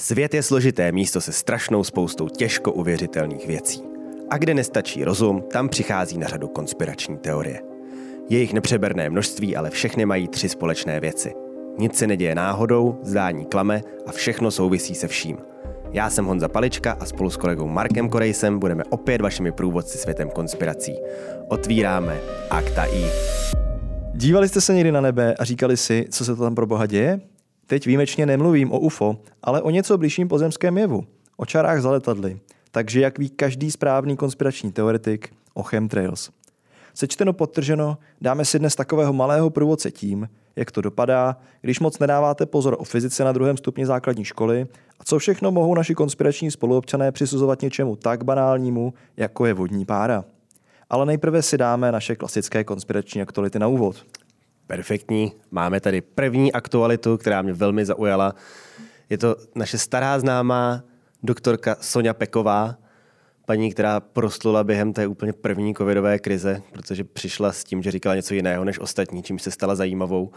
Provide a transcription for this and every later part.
Svět je složité místo se strašnou spoustou těžko uvěřitelných věcí. A kde nestačí rozum, tam přichází na řadu konspirační teorie. Jejich nepřeberné množství, ale všechny mají tři společné věci. Nic se neděje náhodou, zdání klame a všechno souvisí se vším. Já jsem Honza Palička a spolu s kolegou Markem Korejsem budeme opět vašimi průvodci světem konspirací. Otvíráme Akta I. Dívali jste se někdy na nebe a říkali si, co se to tam pro boha děje? Teď výjimečně nemluvím o UFO, ale o něco blížším pozemském jevu. O čarách za letadly. Takže jak ví každý správný konspirační teoretik, o chemtrails. Sečteno podtrženo, dáme si dnes takového malého průvodce tím, jak to dopadá, když moc nedáváte pozor o fyzice na druhém stupni základní školy a co všechno mohou naši konspirační spoluobčané přisuzovat něčemu tak banálnímu, jako je vodní pára. Ale nejprve si dáme naše klasické konspirační aktuality na úvod. Perfektní. Máme tady první aktualitu, která mě velmi zaujala. Je to naše stará známá doktorka Sonja Peková, paní, která proslula během té úplně první covidové krize, protože přišla s tím, že říkala něco jiného než ostatní, čím se stala zajímavou.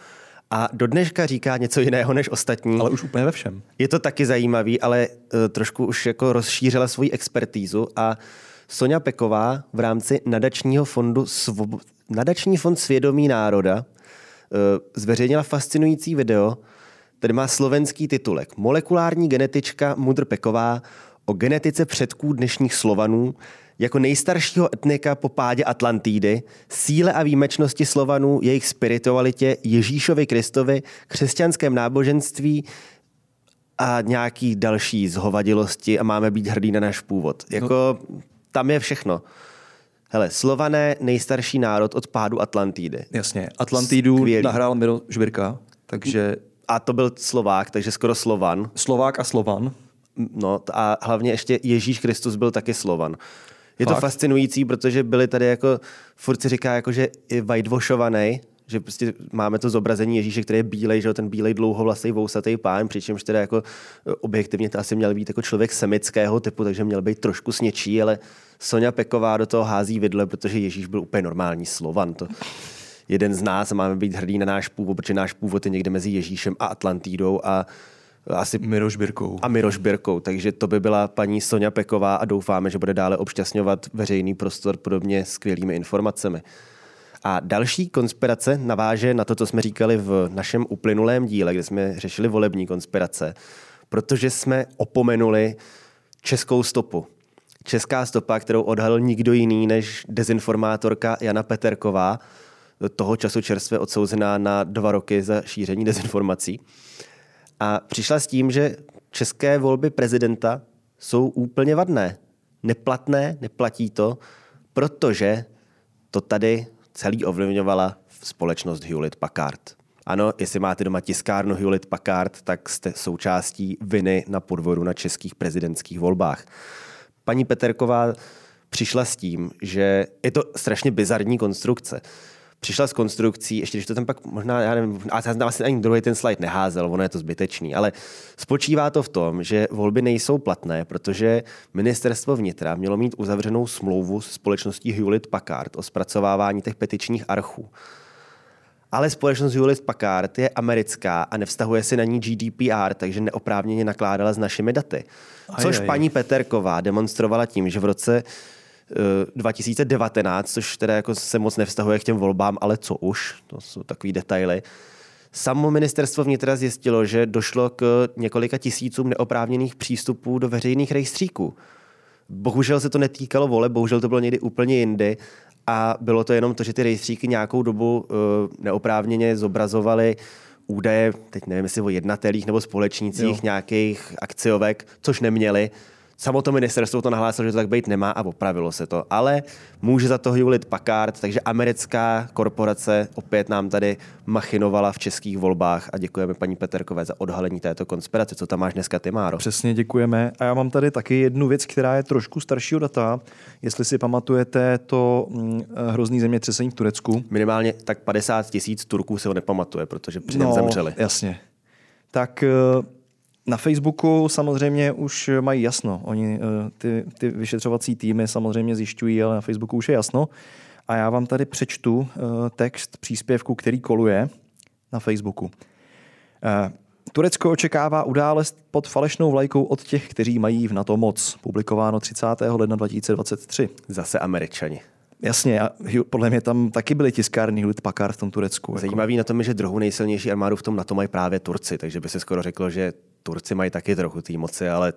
A do dneška říká něco jiného než ostatní. Ale už úplně ve všem. Je to taky zajímavý, ale uh, trošku už jako rozšířila svoji expertízu a Sonja Peková v rámci nadačního fondu Svob... Nadační fond svědomí národa zveřejnila fascinující video, který má slovenský titulek. Molekulární genetička Mudr Peková o genetice předků dnešních Slovanů jako nejstaršího etnika po pádě Atlantídy, síle a výjimečnosti Slovanů, jejich spiritualitě, Ježíšovi Kristovi, křesťanském náboženství a nějaký další zhovadilosti a máme být hrdí na náš původ. Jako no. tam je všechno. Hele, Slované, nejstarší národ od pádu Atlantídy. Jasně, Atlantídu Skvělý. nahrál Miro Žbirka, takže... A to byl Slovák, takže skoro Slovan. Slovák a Slovan. No a hlavně ještě Ježíš Kristus byl taky Slovan. Je Fakt? to fascinující, protože byli tady jako, furt si říká jako, že je whitewashovaný, že prostě máme to zobrazení Ježíše, který je bílej, že ten bílej dlouhovlasý vousatý pán, přičemž teda jako objektivně to asi měl být jako člověk semického typu, takže měl být trošku sněčí, ale Sonja Peková do toho hází vidle, protože Ježíš byl úplně normální slovan. To jeden z nás a máme být hrdý na náš původ, protože náš původ je někde mezi Ježíšem a Atlantidou a asi Miroš Birkou. A Miroš Birkou, takže to by byla paní Sonja Peková a doufáme, že bude dále obšťastňovat veřejný prostor podobně skvělými informacemi. A další konspirace naváže na to, co jsme říkali v našem uplynulém díle, kde jsme řešili volební konspirace, protože jsme opomenuli českou stopu. Česká stopa, kterou odhalil nikdo jiný než dezinformátorka Jana Peterková, toho času čerstvě odsouzená na dva roky za šíření dezinformací. A přišla s tím, že české volby prezidenta jsou úplně vadné. Neplatné, neplatí to, protože to tady celý ovlivňovala společnost Hewlett Packard. Ano, jestli máte doma tiskárnu Hewlett Packard, tak jste součástí viny na podvodu na českých prezidentských volbách. Paní Peterková přišla s tím, že je to strašně bizarní konstrukce přišla s konstrukcí, ještě když to tam pak možná, já nevím, a já jsem asi ani druhý ten slide neházel, ono je to zbytečný, ale spočívá to v tom, že volby nejsou platné, protože ministerstvo vnitra mělo mít uzavřenou smlouvu s společností Hewlett Packard o zpracovávání těch petičních archů. Ale společnost Hewlett Packard je americká a nevztahuje se na ní GDPR, takže neoprávněně nakládala s našimi daty. Což paní Peterková demonstrovala tím, že v roce 2019, eh, což teda jako se moc nevztahuje k těm volbám, ale co už, to jsou takové detaily. Samo ministerstvo vnitra zjistilo, že došlo k několika tisícům neoprávněných přístupů do veřejných rejstříků. Bohužel se to netýkalo vole, bohužel to bylo někdy úplně jindy a bylo to jenom to, že ty rejstříky nějakou dobu uh, neoprávněně zobrazovaly údaje, teď nevím, jestli o jednatelích nebo společnících jo. nějakých akciovek, což neměli. Samo ministerstvo to nahlásilo, že to tak být nemá a opravilo se to. Ale může za to Hewlett Packard, takže americká korporace opět nám tady machinovala v českých volbách a děkujeme paní Peterkové za odhalení této konspirace. Co tam máš dneska, ty Máro? Přesně děkujeme. A já mám tady taky jednu věc, která je trošku staršího data. Jestli si pamatujete to hm, hrozný zemětřesení v Turecku. Minimálně tak 50 tisíc Turků se ho nepamatuje, protože při něm no, zemřeli. Jasně. Tak eh, na Facebooku samozřejmě už mají jasno. Oni eh, ty, ty vyšetřovací týmy samozřejmě zjišťují, ale na Facebooku už je jasno. A já vám tady přečtu eh, text příspěvku, který koluje na Facebooku. Eh, Turecko očekává událost pod falešnou vlajkou od těch, kteří mají v NATO moc. Publikováno 30. ledna 2023. Zase američani. Jasně, a podle mě tam taky byly tiskárny Hewlett Packard v tom Turecku. Jako. Zajímavý na tom je, že druhou nejsilnější armádu v tom NATO mají právě Turci, takže by se skoro řeklo, že Turci mají taky trochu té moci, ale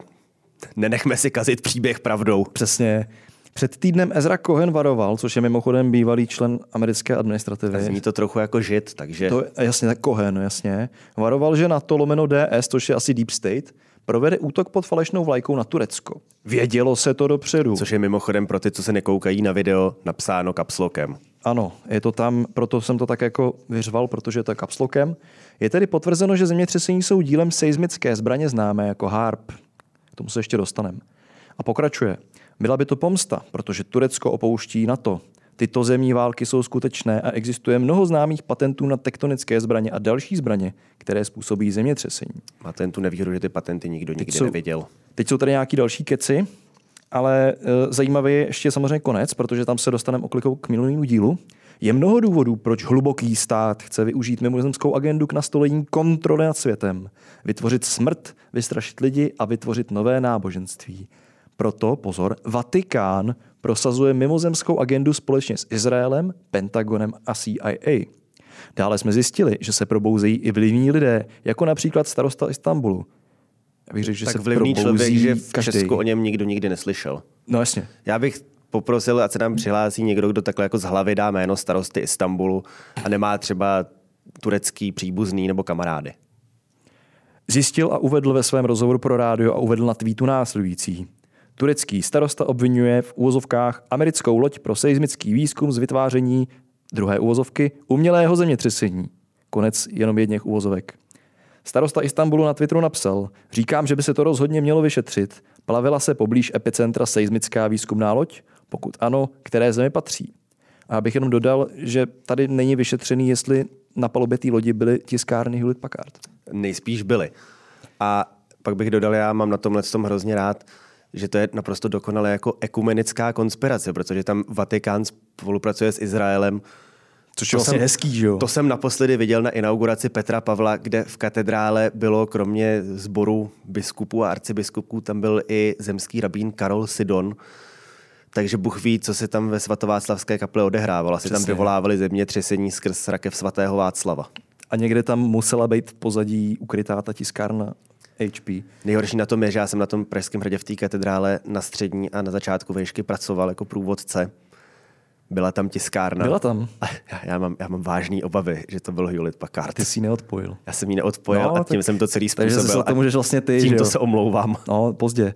nenechme si kazit příběh pravdou. Přesně. Před týdnem Ezra Cohen varoval, což je mimochodem bývalý člen americké administrativy. Zní to trochu jako žid, takže... To, jasně, tak Cohen, jasně. Varoval, že na to lomeno DS, což je asi Deep State, provede útok pod falešnou vlajkou na Turecko. Vědělo se to dopředu. Což je mimochodem pro ty, co se nekoukají na video, napsáno kapslokem. Ano, je to tam, proto jsem to tak jako vyřval, protože to je kapslokem. Je tedy potvrzeno, že zemětřesení jsou dílem seismické zbraně známé jako HARP. K tomu se ještě dostaneme. A pokračuje. Byla by to pomsta, protože Turecko opouští NATO. Tyto zemní války jsou skutečné a existuje mnoho známých patentů na tektonické zbraně a další zbraně, které způsobí zemětřesení. Patentu nevýhodu, že ty patenty nikdo nikdy jsou, neviděl. Teď jsou tady nějaký další keci, ale e, zajímavý je ještě samozřejmě konec, protože tam se dostaneme oklikou k minulému dílu. Je mnoho důvodů, proč hluboký stát chce využít mimozemskou agendu k nastolení kontroly nad světem, vytvořit smrt, vystrašit lidi a vytvořit nové náboženství. Proto, pozor, Vatikán prosazuje mimozemskou agendu společně s Izraelem, Pentagonem a CIA. Dále jsme zjistili, že se probouzejí i vlivní lidé, jako například starosta Istanbulu. Já bych řekl, že tak se vlivný člověk, že v každý. Česku o něm nikdo nikdy neslyšel. No jasně. Já bych poprosil, ať se nám přihlásí někdo, kdo takhle jako z hlavy dá jméno starosty Istanbulu a nemá třeba turecký příbuzný nebo kamarády. Zjistil a uvedl ve svém rozhovoru pro rádio a uvedl na tweetu následující. Turecký starosta obvinuje v úvozovkách americkou loď pro seismický výzkum z vytváření druhé úvozovky umělého zemětřesení. Konec jenom jedněch úvozovek. Starosta Istanbulu na Twitteru napsal, říkám, že by se to rozhodně mělo vyšetřit. Plavila se poblíž epicentra seismická výzkumná loď? Pokud ano, které zemi patří? A abych jenom dodal, že tady není vyšetřený, jestli na palubě té lodi byly tiskárny Hewlett Packard. Nejspíš byly. A pak bych dodal, já mám na tomhle tom hrozně rád, že to je naprosto dokonale jako ekumenická konspirace, protože tam Vatikán spolupracuje s Izraelem, Což je vlastně jsem, hezký, že jo? To jsem naposledy viděl na inauguraci Petra Pavla, kde v katedrále bylo kromě sboru biskupů a arcibiskupů, tam byl i zemský rabín Karol Sidon, takže Bůh ví, co se tam ve svatováclavské kaple odehrávalo. Asi tam vyvolávali zemětřesení skrz rakev svatého Václava. A někde tam musela být v pozadí ukrytá ta tiskárna HP. Nejhorší na tom je, že já jsem na tom Pražském hradě v té katedrále na střední a na začátku výšky pracoval jako průvodce. Byla tam tiskárna. Byla tam. A já, já, mám, já mám vážný obavy, že to byl Hewlett Packard. A ty jsi ji neodpojil. Já jsem ji neodpojil no, a tím tak, jsem to celý způsobil. Takže to můžeš vlastně ty. Tím to se omlouvám. No, pozdě.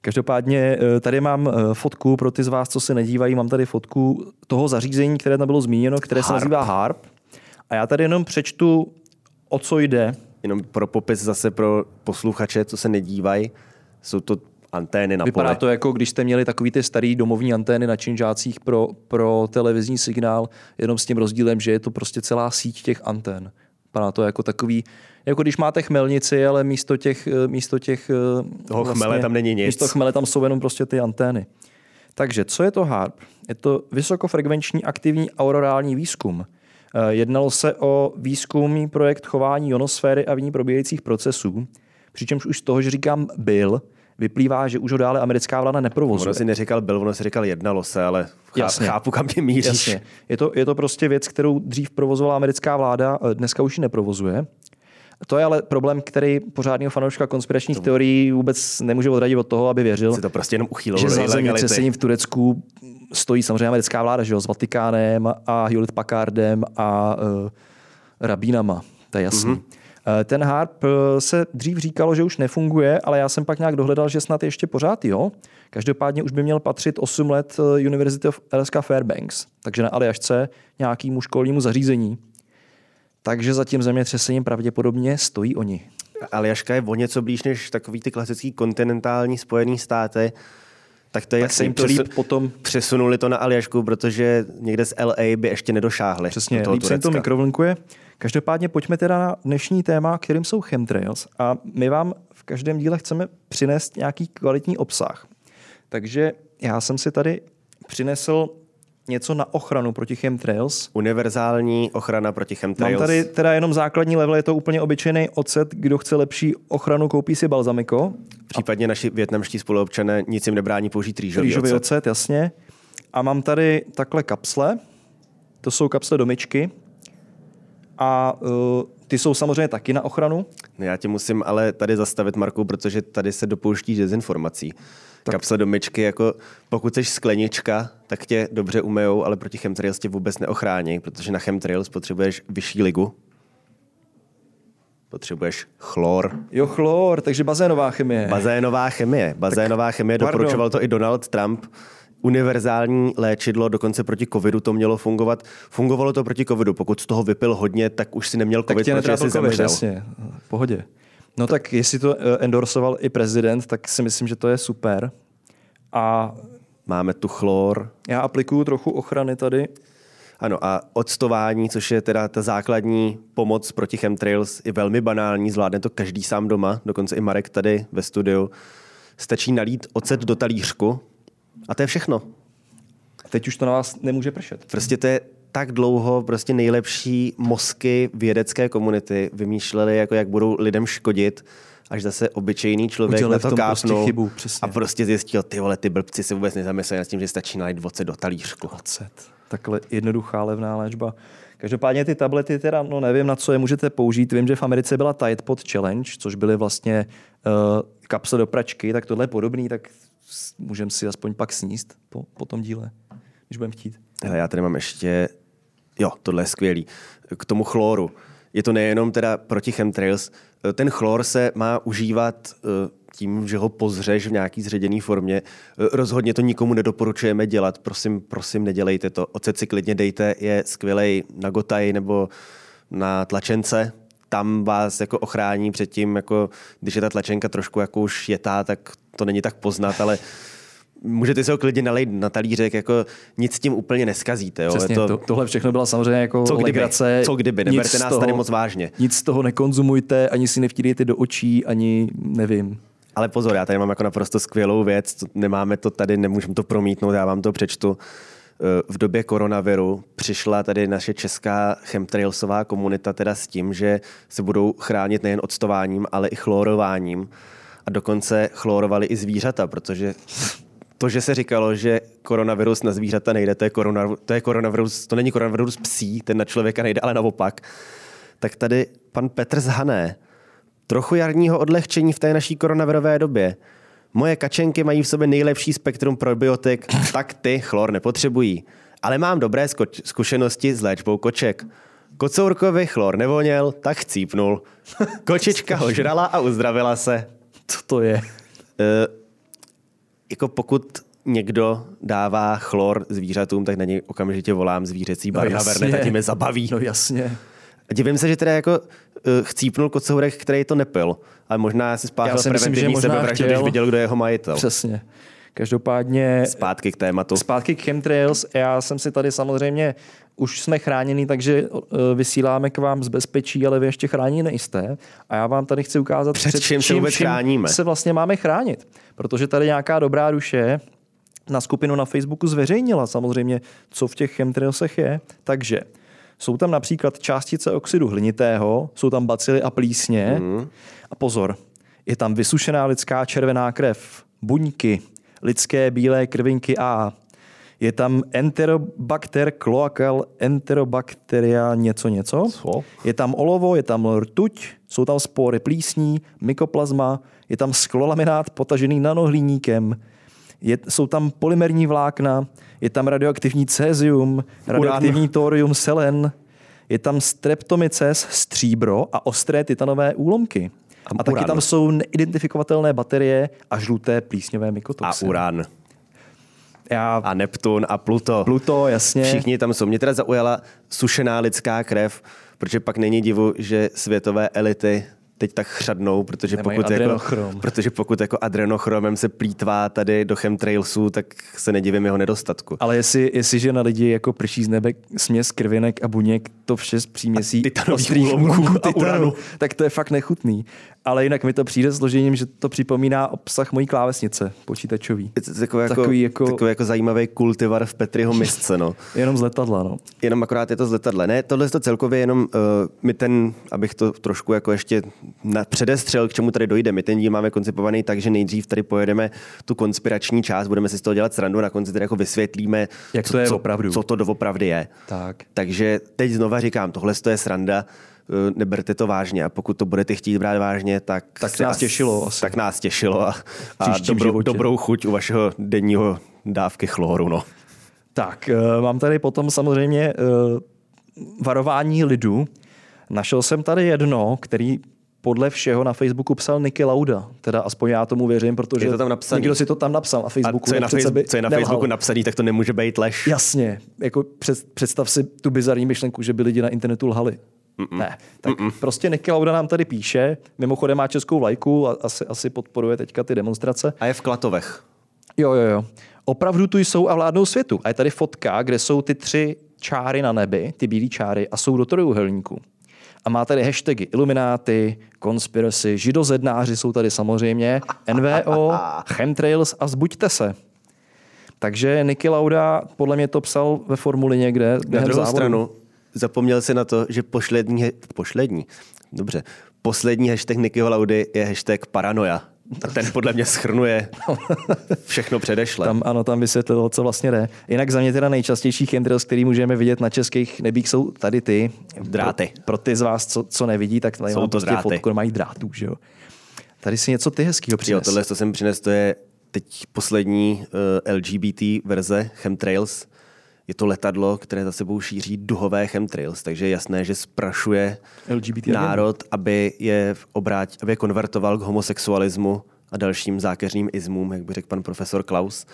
Každopádně eh, tady mám eh, fotku pro ty z vás, co se nedívají, mám tady fotku toho zařízení, které tam bylo zmíněno, které Harp. se nazývá HARP. A já tady jenom přečtu, o co jde jenom pro popis zase pro posluchače, co se nedívají, jsou to antény na Vypadá pole. to jako když jste měli takový ty starý domovní antény na činžácích pro, pro televizní signál, jenom s tím rozdílem, že je to prostě celá síť těch antén. Vypadá to jako takový, jako když máte chmelnici, ale místo těch... Místo těch Toho vlastně, chmele tam není nic. Místo chmele tam jsou jenom prostě ty antény. Takže co je to HARP? Je to vysokofrekvenční aktivní aurorální výzkum. Eh, jednalo se o výzkumný projekt chování ionosféry a v ní probíhajících procesů, přičemž už z toho, že říkám byl, vyplývá, že už ho dále americká vláda neprovozuje. Ono si neříkal byl, ono si říkal jednalo se, ale Jasně. chápu, kam tě míříš. Jasně. Je to, je to prostě věc, kterou dřív provozovala americká vláda, dneska už ji neprovozuje. To je ale problém, který pořádného fanouška konspiračních to... teorií vůbec nemůže odradit od toho, aby věřil, si to prostě jenom že za zemětřesením v Turecku stojí samozřejmě americká vláda, že jo, s Vatikánem a Hewlett Packardem a uh, rabínama, to je jasný. Mm-hmm. Ten HARP eh, se dřív říkalo, že už nefunguje, ale já jsem pak nějak dohledal, že snad ještě pořád jo. Každopádně už by měl patřit 8 let University of Alaska Fairbanks, takže na Aljašce nějakému školnímu zařízení. Takže za tím zemětřesením pravděpodobně stojí oni. Aljaška je o něco blíž než takový ty klasický kontinentální spojený státy, tak to je tak se jim to líp potom... Přesunuli to na Aljašku, protože někde z LA by ještě nedošáhli. Přesně, do líp se jim to mikrovlnkuje. Každopádně pojďme teda na dnešní téma, kterým jsou chemtrails. A my vám v každém díle chceme přinést nějaký kvalitní obsah. Takže já jsem si tady přinesl něco na ochranu proti chemtrails. Univerzální ochrana proti chemtrails. Mám tady teda jenom základní level, je to úplně obyčejný ocet, kdo chce lepší ochranu, koupí si balzamiko. Případně naši větnamští spoluobčané nic jim nebrání použít rýžový, Rýžový ocet. ocet, jasně. A mám tady takhle kapsle. To jsou kapsle do myčky. A uh, ty jsou samozřejmě taky na ochranu. No Já tě musím ale tady zastavit, Marku, protože tady se dopouští dezinformací. Tak. Kapsle do myčky, jako pokud jsi sklenička, tak tě dobře umejou, ale proti chemtrails tě vůbec neochrání, protože na chemtrails potřebuješ vyšší ligu. Potřebuješ chlor. Jo, chlor, takže bazénová chemie. Bazénová chemie. Bazénová chemie, pardon. doporučoval to i Donald Trump. Univerzální léčidlo, dokonce proti covidu to mělo fungovat. Fungovalo to proti covidu. Pokud z toho vypil hodně, tak už si neměl tak covid, tě protože jsi covid, zemřel. jasně. V pohodě. No tak jestli to eh, endorsoval i prezident, tak si myslím, že to je super. A Máme tu chlor, já aplikuju trochu ochrany tady. Ano, a octování, což je teda ta základní pomoc proti chemtrails, je velmi banální, zvládne to každý sám doma, dokonce i Marek tady ve studiu. Stačí nalít ocet do talířku a to je všechno. Teď už to na vás nemůže pršet. Prostě to je tak dlouho prostě nejlepší mozky vědecké komunity vymýšleli, jako jak budou lidem škodit, až zase obyčejný člověk Udělali na to kápnul prostě chybu, přesně. a prostě zjistil, ty vole, ty blbci se vůbec nezamysleli nad tím, že stačí nalít ocet do talířku. Ocet. Takhle jednoduchá levná léčba. Každopádně ty tablety teda, no nevím, na co je můžete použít. Vím, že v Americe byla Tide Pod Challenge, což byly vlastně uh, kapsle do pračky, tak tohle je podobný, tak můžeme si aspoň pak sníst po, po tom díle, když budeme chtít. Hele, já tady mám ještě, jo, tohle je skvělý, k tomu chloru. Je to nejenom teda proti chemtrails, ten chlor se má užívat eh, tím, že ho pozřeš v nějaký zředěný formě. Eh, Rozhodně to nikomu nedoporučujeme dělat, prosím, prosím, nedělejte to. Ocet si klidně dejte, je skvělej na gotaj nebo na tlačence, tam vás jako ochrání před tím, jako, když je ta tlačenka trošku jako už jetá, tak to není tak poznat, ale můžete si ho klidně nalejt na talířek, jako nic tím úplně neskazíte. Jo? Přesně, to... to, To, tohle všechno byla samozřejmě jako co kdyby, legrace. co kdyby, neberte nás tady moc vážně. Nic z toho nekonzumujte, ani si nevtídejte do očí, ani nevím. Ale pozor, já tady mám jako naprosto skvělou věc, nemáme to tady, nemůžeme to promítnout, já vám to přečtu. Eh, V době koronaviru přišla tady naše česká chemtrailsová komunita teda s tím, že se budou chránit nejen octováním, ale i chlorováním. A dokonce chlorovali i zvířata, protože to, že se říkalo, že koronavirus na zvířata nejde, to je, korona, to je koronavirus, to není koronavirus psí, ten na člověka nejde, ale naopak. Tak tady pan Petr z Hané, trochu jarního odlehčení v té naší koronavirové době. Moje kačenky mají v sobě nejlepší spektrum probiotik, tak ty chlor nepotřebují. Ale mám dobré zkušenosti s léčbou koček. Kocourkovi chlor nevoněl, tak chcípnul. Kočička ho žrala a uzdravila se. Co to je? E, jako pokud někdo dává chlor zvířatům, tak na něj okamžitě volám zvířecí bar na a tím je zabaví. No jasně. A divím se, že teda jako uh, chcípnul kocourek, který to nepil. Ale možná si Já spáchal si myslím, že preventivní možná sebevraždu, chtěl. když viděl, kdo je jeho majitel. Přesně. Každopádně Zpátky k tématu. zpátky k chemtrails. Já jsem si tady samozřejmě, už jsme chráněni, takže eh, vysíláme k vám z bezpečí, ale vy ještě chráněni nejste. A já vám tady chci ukázat, Před čím se vůbec chráníme. se vlastně máme chránit. Protože tady nějaká dobrá duše na skupinu na Facebooku zveřejnila samozřejmě, co v těch chemtrailsech je. Takže jsou tam například částice oxidu hlinitého, jsou tam bacily a plísně. Mm. A pozor, je tam vysušená lidská červená krev, buňky, lidské bílé krvinky A. Je tam Enterobacter cloacal enterobacteria něco něco. Co? Je tam olovo, je tam rtuť, jsou tam spory plísní, mykoplazma, je tam sklolaminát potažený nanohliníkem, je, jsou tam polymerní vlákna, je tam radioaktivní cézium, radioaktivní thorium selen, je tam streptomyces, stříbro a ostré titanové úlomky. A, a taky tam jsou neidentifikovatelné baterie a žluté plísňové A mykotoxiny. Uran. Já, A Neptun a Pluto. Pluto, jasně. Všichni tam jsou. Mě teda zaujala sušená lidská krev, protože pak není divu, že světové elity teď tak chřadnou, protože Nemají pokud, jako, adrenochrom. protože pokud jako adrenochromem se plítvá tady do chemtrailsů, tak se nedivím jeho nedostatku. Ale jestli, jestliže na lidi jako prší z nebe směs krvinek a buněk, to vše z příměsí A ostrých úlomků a uranu. tak to je fakt nechutný. Ale jinak mi to přijde složením, že to připomíná obsah mojí klávesnice počítačový. Je to Takový jako, Takový jako- takový jako zajímavý kultivar v Petriho misce, no. Jenom z letadla, no. Jenom akorát je to z letadla. Ne, tohle je to celkově jenom uh, my ten, abych to trošku jako ještě na, předestřel, k čemu tady dojde. My ten díl máme koncipovaný tak, že nejdřív tady pojedeme tu konspirační část, budeme si z toho dělat srandu, na konci tady jako vysvětlíme, Jak co, to je co, opravdu. co to doopravdy je. Tak. Takže teď znova říkám, tohle to je sranda, neberte to vážně a pokud to budete chtít brát vážně, tak, Tak nás těšilo asi. Tak nás těšilo a, a dobrou, životě. dobrou chuť u vašeho denního dávky chloru. No. Tak, eh, mám tady potom samozřejmě eh, varování lidu. Našel jsem tady jedno, který podle všeho na Facebooku psal Niky Lauda. Teda aspoň já tomu věřím, protože Je to tam napsaný. někdo si to tam napsal na A Facebooku. co je na, face, by co je na nelhal. Facebooku napsaný, tak to nemůže být lež. Jasně, jako před, představ si tu bizarní myšlenku, že by lidi na internetu lhali. Mm-mm. Ne, tak Mm-mm. prostě Niky Lauda nám tady píše, mimochodem má českou vlajku a asi, asi podporuje teďka ty demonstrace. A je v Klatovech. Jo, jo, jo. Opravdu tu jsou a vládnou světu. A je tady fotka, kde jsou ty tři čáry na nebi, ty bílé čáry, a jsou do trojuhelníku. A má tady hashtagy Illuminati, Conspiracy, židozednáři jsou tady samozřejmě, NVO, chemtrails a zbuďte se. Takže Niky Lauda podle mě to psal ve formuli někde. Na druhou závodu. stranu zapomněl si na to, že poslední, poslední, dobře, poslední hashtag Nikyho Laudy je hashtag paranoia. A ten podle mě schrnuje všechno předešle. Tam, ano, tam vysvětlilo, co vlastně jde. Jinak za mě teda nejčastější chemtrails, který můžeme vidět na českých nebích, jsou tady ty. Dráty. Pro, pro ty z vás, co, co nevidí, tak tady Jsou mám to prostě dráty. fotku, mají drátů, že jo. Tady si něco ty hezkýho Jo, přines. tohle, co jsem přines, to je teď poslední uh, LGBT verze chemtrails. Je to letadlo, které za sebou šíří duhové chemtrails, takže je jasné, že sprašuje LGBT národ, aby je, obráť, aby je konvertoval k homosexualismu a dalším zákeřným izmům, jak by řekl pan profesor Klaus.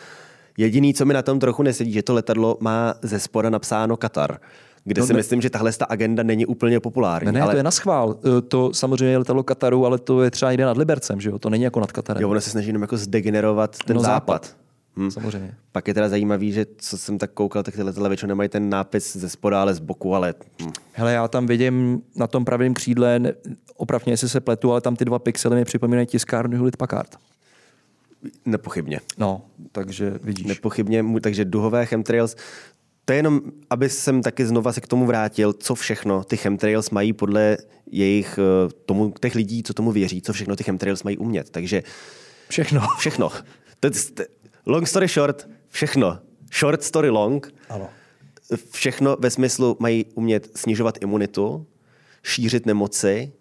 Jediný, co mi na tom trochu nesedí, že to letadlo má ze spoda napsáno Katar, kde No si ne- myslím, že tahle ta agenda není úplně populární. Ne, ne, ale to je na schvál. E, To samozřejmě je letadlo Kataru, ale to je třeba někde nad Libercem, že jo? To není jako nad Katarem. jo, ono se snaží jenom jako zdegenerovat ten No, západ. západ. Hmm. Samozřejmě. Pak je teda zajímavý, že co jsem tak koukal, tak ty letadla většinou nemají ten nápis ze spoda, ale z boku, ale hm. Hele, já tam vidím na tom pravém křídle, opravně, jestli se pletu, ale tam ty dva pixely mi připomínají tiskárnu Hewlett Packard. nepochybně. No, takže vidíš. Nepochybně, takže duhové chemtrails, to je jenom, aby jsem taky znova se k tomu vrátil, co všechno ty chemtrails mají podle jejich, eh, tomu, těch lidí, co tomu věří, co všechno ty chemtrails mají umět. Takže Všechno. všechno. To, long story short, všechno. Short story long. Ano. Všechno ve smyslu mají umět snižovat imunitu, šířit nemoci,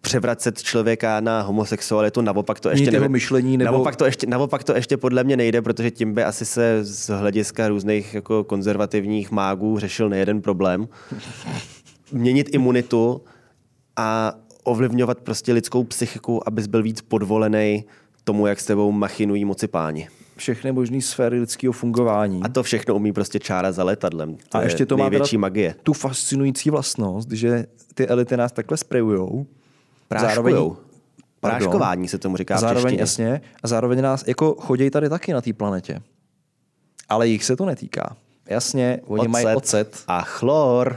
převracet člověka na homosexualitu, naopak to ještě nevím- myšlení nebo- naopak, to ještě, naopak to ještě podle mě nejde, protože tím by asi se z hlediska různých jako konzervativních mágů řešil nejeden problém. Měnit imunitu a ovlivňovat prostě lidskou psychiku, abys byl víc podvolený tomu, jak s tebou machinují moci páni. Všechny možné sféry lidského fungování. A to všechno umí prostě čára za letadlem. To A je ještě to má magie. tu fascinující vlastnost, že ty elity nás takhle. Práškujou. Pardon. Práškování se tomu říká v zároveň, češtině. jasně, a zároveň nás jako chodí tady taky na té planetě. Ale jich se to netýká. Jasně, oni mají ocet, A chlor,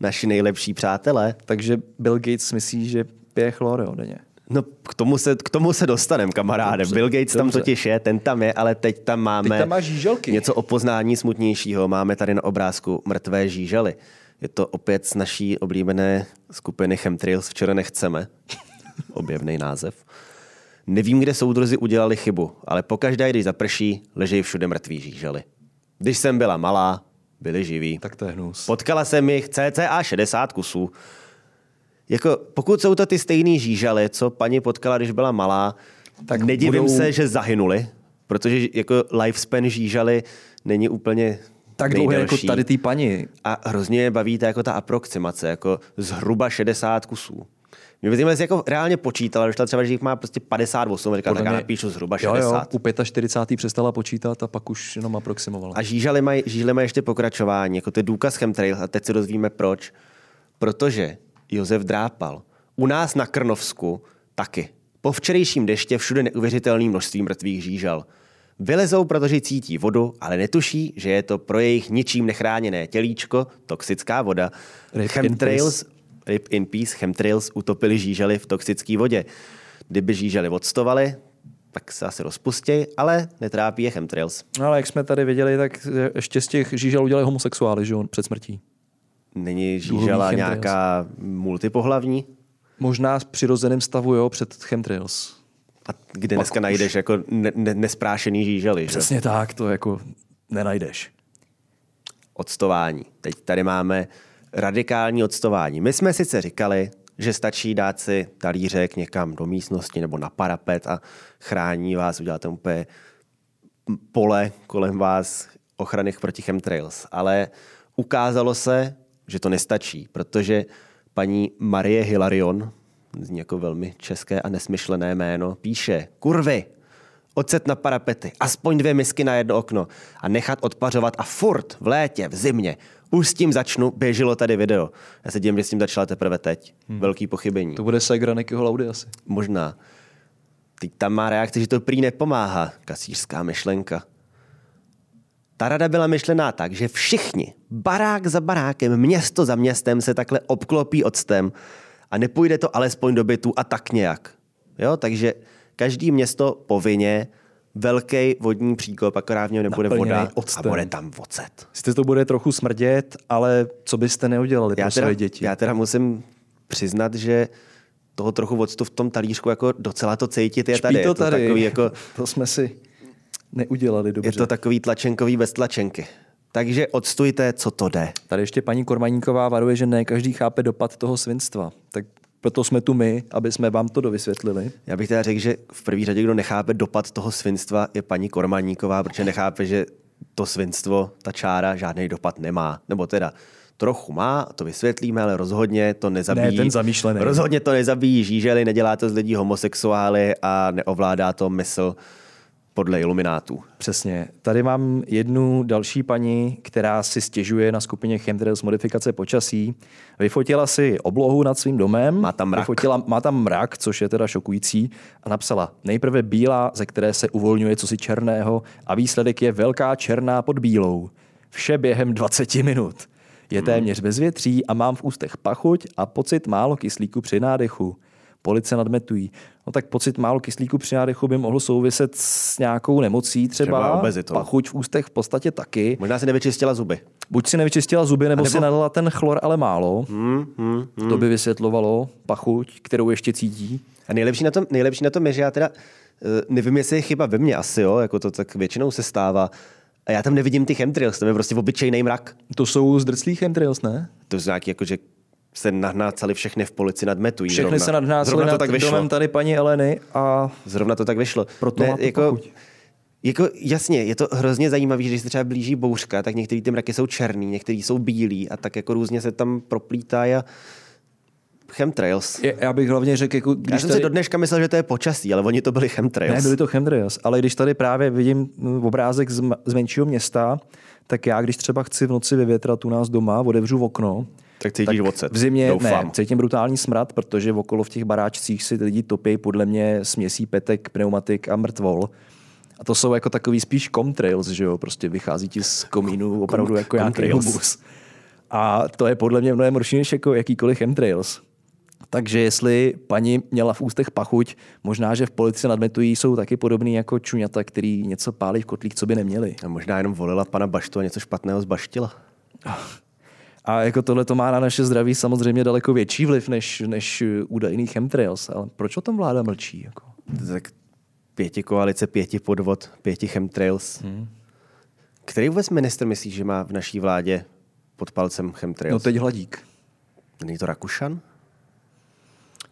naši nejlepší přátelé. takže Bill Gates myslí, že pije chlor, jo, denně. No, k tomu se, k tomu se dostanem, kamaráde. Dobře, Bill Gates tam dobře. totiž je, ten tam je, ale teď tam máme Teď tam má žíželky. něco o poznání smutnějšího. Máme tady na obrázku mrtvé žížaly. Je to opět z naší oblíbené skupiny Chemtrails Včera nechceme. Objevný název. Nevím, kde soudruzi udělali chybu, ale pokaždé, když zaprší, ležejí všude mrtví žížaly. Když jsem byla malá, byli živí. Tak to je hnus. Potkala jsem jich cca 60 kusů. Jako, pokud jsou to ty stejný žížaly, co paní potkala, když byla malá, tak nedivím budou- se, že zahynuli, protože jako lifespan žížaly není úplně Tak dlouhý jako tady ty paní. A hrozně je baví ta, jako ta aproximace, jako zhruba 60 kusů. Mě by jestli jako reálně počítala, že třeba, že jich má prostě 58, a říká, tak já napíšu zhruba 60. Jo, jo, u 45. přestala počítat a pak už jenom aproximovala. A žížaly mají, žížaly mají ještě pokračování, jako to je důkaz chemtrail a teď se dozvíme proč. Protože Josef drápal. U nás na Krnovsku taky. Po včerejším deště všude neuvěřitelné množství mrtvých žížal. Vylezou, protože cítí vodu, ale netuší, že je to pro jejich ničím nechráněné tělíčko toxická voda. Rip in Chemtrails Rip in peace, chemtrails utopili žížely v toxické vodě. Kdyby žížely odstovali, tak se asi rozpustí, ale netrápí je chemtrails. No, ale jak jsme tady viděli, tak ještě z těch žížel udělali homosexuály, že jo, před smrtí. Není žížela nějaká multipohlavní? Možná v přirozeném stavu, jo, před chemtrails. A kde dneska už. najdeš jako ne, ne, nesprášený žížely, že? Přesně tak, to jako nenajdeš. Odstování. Teď tady máme radikální odstování. My jsme sice říkali, že stačí dát si talířek někam do místnosti nebo na parapet a chrání vás, uděláte úplně pole kolem vás ochrany proti chemtrails. Ale ukázalo se, že to nestačí, protože paní Marie Hilarion, zní jako velmi české a nesmyšlené jméno, píše, kurvy, ocet na parapety, aspoň dvě misky na jedno okno a nechat odpařovat a furt v létě, v zimě. Už s tím začnu, běželo tady video. Já se dívám, že s tím začala teprve teď. Hmm. Velký pochybení. To bude Segra Nikyho Laudy asi. Možná. Teď tam má reakce, že to prý nepomáhá. Kasířská myšlenka. Ta rada byla myšlená tak, že všichni, barák za barákem, město za městem se takhle obklopí octem a nepůjde to alespoň do bytu a tak nějak. Jo, takže každý město povinně velký vodní příkop, akorát v něm nebude Naplněný voda octem. a bude tam ocet. Sice to bude trochu smrdět, ale co byste neudělali Já pro teda, své děti? já teda musím přiznat, že toho trochu octu v tom talířku jako docela to cítit je Špí tady. to Je to tady. takový jako To jsme si neudělali dobře. Je to takový tlačenkový bez tlačenky. Takže odstujte, co to jde. Tady ještě paní Kormaníková varuje, že ne každý chápe dopad toho svinstva. Tak proto jsme tu my, aby jsme vám to dovysvětlili. Já bych teda řekl, že v první řadě, kdo nechápe dopad toho svinstva, je paní Kormaníková, protože nechápe, že to svinstvo, ta čára, žádný dopad nemá. Nebo teda trochu má, to vysvětlíme, ale rozhodně to nezabíjí. Ne, ten zamýšlený. Rozhodně to nezabíjí žížely, nedělá to z lidí homosexuály a neovládá to mysl podle iluminátů. Přesně. Tady mám jednu další paní, která si stěžuje na skupině Chemtrails modifikace počasí. Vyfotila si oblohu nad svým domem. Má tam mrak. Vyfotila, má tam mrak, což je teda šokující. A napsala, nejprve bílá, ze které se uvolňuje cosi černého a výsledek je velká černá pod bílou. Vše během 20 minut. Je téměř bez větří a mám v ústech pachuť a pocit málo kyslíku při nádechu. Police nadmetují. No tak pocit málo kyslíku při nádechu by mohl souviset s nějakou nemocí třeba. Třeba obezitou. Pachuť v ústech v podstatě taky. Možná si nevyčistila zuby. Buď si nevyčistila zuby, nebo, nebo... si nadala ten chlor, ale málo. Hmm, hmm, hmm. To by vysvětlovalo pachuť, kterou ještě cítí. A nejlepší na tom, nejlepší na tom je, že já teda eh, nevím, jestli je chyba ve mně asi, jo, jako to tak většinou se stává. A já tam nevidím ty chemtrails, to je prostě obyčejný mrak. To jsou zdrclý chemtrails, ne? To je nějaký, jako, že se nahnácali všechny v polici nadmetují. Všechny zrovna. se nadhnácely Zrovna to nad tak vyšlo. domem tady paní Eleny a Zrovna to tak vyšlo. Proto tu jako, jako, jasně, je to hrozně zajímavé, že když se třeba blíží bouřka, tak některé ty mraky jsou černý, některý jsou bílí a tak jako různě se tam proplítají a chemtrails. je, já bych hlavně řekl, jako, Já když jsem tady... si do dneška myslel, že to je počasí, ale oni to byli chemtrails. Ne, byly to chemtrails, ale když tady právě vidím obrázek z, z menšího města, tak já, když třeba chci v noci vyvětrat u nás doma, otevřu okno, Tak cítíš ocet, v zimě doufám. ne, cítím brutální smrad, protože okolo v těch baráčcích si lidi topí podle mě směsí petek, pneumatik a mrtvol. A to jsou jako takový spíš comtrails, že jo, prostě vychází ti z komínu opravdu jako nějaký humus. A to je podle mě mnohem horší než jako jakýkoliv chemtrails. Takže jestli paní měla v ústech pachuť, možná, že v politice nadmetují jsou taky podobný jako čuňata, který něco pálí v kotlích, co by neměli. A možná jenom volila pana Baštu a něco špatného zbaštila. A jako tohle to má na naše zdraví samozřejmě daleko větší vliv než, než údajný chemtrails. Ale proč o tom vláda mlčí? Jako? Tak pěti koalice, pěti podvod, pěti chemtrails. Hmm. Který vůbec minister myslíš, že má v naší vládě pod palcem chemtrails? No teď hladík. Není to Rakušan?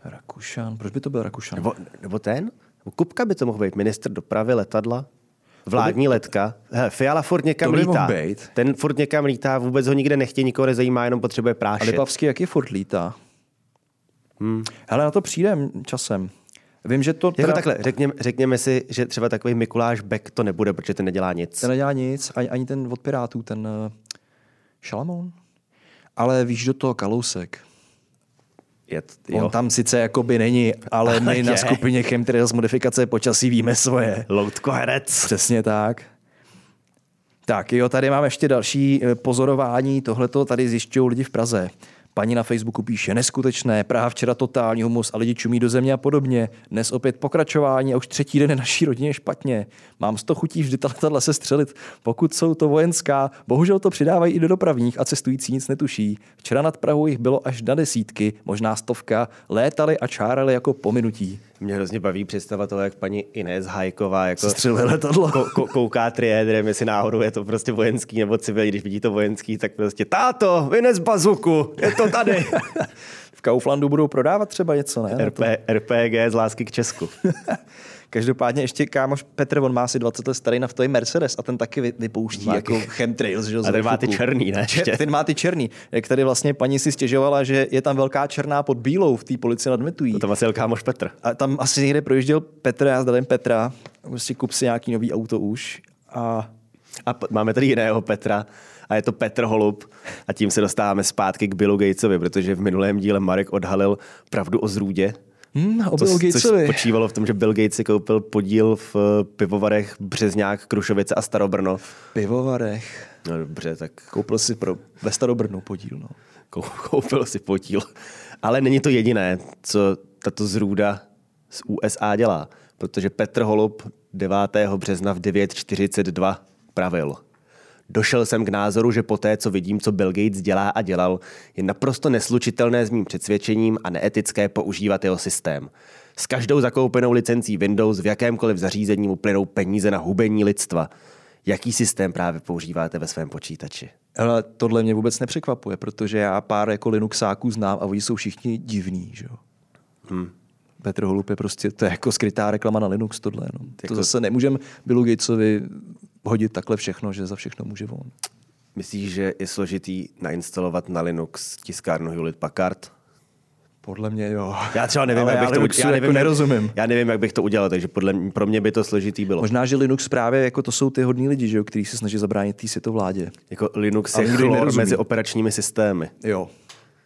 Rakušan, proč by to byl Rakušan? Nebo, nebo ten? Kupka by to mohl být, minister dopravy, letadla, vládní letka. Hele, Fiala furt někam To lítá. být. Ten furt někam lítá, vůbec ho nikde nechtějí, nikoho nezajímá, jenom potřebuje A prášit. Lipavský jaký furt lítá? Hmm. Hele, na to přijdem časem. Vím, že to Jako teda, takhle, řekněme, řekněme si, že třeba takový Mikuláš Beck to nebude, protože ten nedělá nic. ten nedělá nic, ani, ani ten od Pirátů, ten uh, Šalamoun. Ale víš, do toho Kalousek. Je, t- On jo. tam sice jakoby není, ale my Ale na je. skupině Chemtrails modifikace počasí víme svoje. Loutko herec. Přesně tak. Tak jo, tady máme ještě další eh, pozorování. Tohle to tady zjišťují lidi v Praze. Paní na Facebooku píše neskutečné, Praha včera totální humus a lidi čumí do země a podobně. Dnes opět pokračování a už třetí den je naší rodině špatně. Mám toho chutí vždy ta letadla se střelit, pokud jsou to vojenská. Bohužel to přidávají i do dopravních a cestující nic netuší. Včera nad Prahou jich bylo až na desítky, možná stovka. Létali a čárali jako pominutí. Mě hrozně baví představa toho, jak paní Inés Hajková jako Střeluje letadlo. ko- ko- kouká triédrem, jestli náhodou je to prostě vojenský nebo civilní. Když vidí to vojenský, tak prostě táto, vynes bazuku, je to tady. V Kauflandu budou prodávat třeba něco, ne? RP, RPG z lásky k Česku. Každopádně ještě kámoš Petr, on má asi 20 let starý naftový Mercedes a ten taky vy- vypouští Má jako chemtrails, že A ten má ty černý, ne? Čer, Ještě. ten má ty černý. Jak tady vlastně paní si stěžovala, že je tam velká černá pod bílou v té polici nad Metují. To tam asi jel kámoš Petr. A tam asi někde projížděl Petr, já zdravím Petra, prostě kup si nějaký nový auto už. A A máme tady jiného Petra a je to Petr Holub a tím se dostáváme zpátky k Billu Gatesovi, protože v minulém díle Marek odhalil pravdu o zrůdě. Hmm, o Co, Bill což spočívalo v tom, že Bill Gates si koupil podíl v eh, pivovarech Březňák, Krušovice a Starobrno. Pivovarech. No dobře, tak Koupil si pro ve Starobrnu podíl. No. kou- koupil si podíl. Ale není to jediné, co tato zrůda z USA dělá, protože Petr Holub 9. března v 9.42 pravil. Došel jsem k názoru, že poté, co vidím, co Bill Gates dělá a dělal, je naprosto neslučitelné s mým přesvědčením a neetické používat jeho systém. S každou zakoupenou licencí Windows v jakémkoliv zařízení mu plynou peníze na hubení lidstva. Jaký systém právě používáte ve svém počítači? Ale tohle mě vůbec nepřekvapuje, protože já pár jako Linuxáků znám a oni jsou všichni divní, že jo. Hmm. Petr Holub je prostě, to je jako skrytá reklama na Linux tohle. No. To Jako- zase nemůžeme Billu Gatesovi hodit takhle všechno, že za všechno může on. Myslíš, že je složitý nainstalovat na Linux tiskárnu Hewlett Packard? Podle mě jo. Já třeba nevím, Ale jak já bych to Linuxu já nevím, jako jak- nerozumím. Já nevím, jak bych to udělal, takže podle mě, pro mě by to složitý bylo. Možná, že Linux právě jako to jsou ty hodní lidi, že jo, kteří se snaží zabránit té světovládě. Jako Linux je chlor nerozumí. mezi operačními systémy. Jo.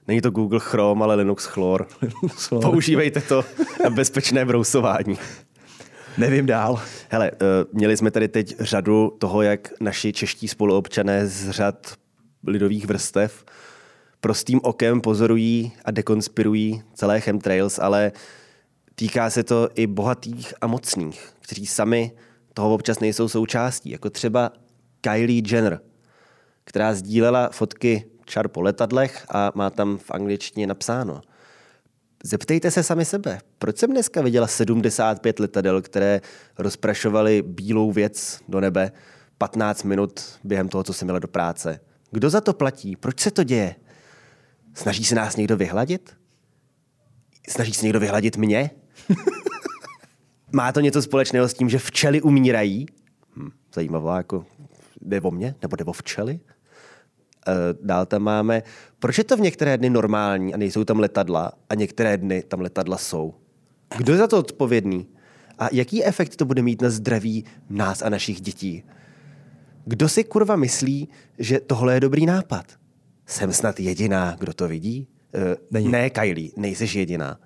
Není to Google Chrome, ale Linux chlor. Používejte to na bezpečné brousování. Nevím dál. Hele, eh, měli jsme tady teď řadu toho, jak naši čeští spoluobčané z řad lidových vrstev prostým okem pozorují a dekonspirují celé chemtrails, ale týká se to i bohatých a mocných, kteří sami toho občas nejsou součástí, jako třeba Kylie Jenner, která sdílela fotky čar po letadlech a má tam v angličtině napsáno – Zeptejte se sami sebe, proč jsem dneska viděla 75 letadel, které rozprašovaly bílou věc do nebe 15 minut během toho, co jsem jela do práce? Kdo za to platí? Proč se to děje? Snaží se nás někdo vyhladit? Snaží se někdo vyhladit mě? Má to něco společného s tím, že včely umírají? Hm, zajímavá, jako jde o mě? Nebo jde o včely? Eh, Dál tam máme, proč je to v některé dny normální a nejsou tam letadla a některé dny tam letadla jsou? Kdo je za to odpovědný? A jaký efekt to bude mít na zdraví nás a našich dětí? Kdo si kurva myslí, že tohle je dobrý nápad? Jsem snad jediná, kdo to vidí? Eh, Není. Ne, Kylie, nejseš jediná.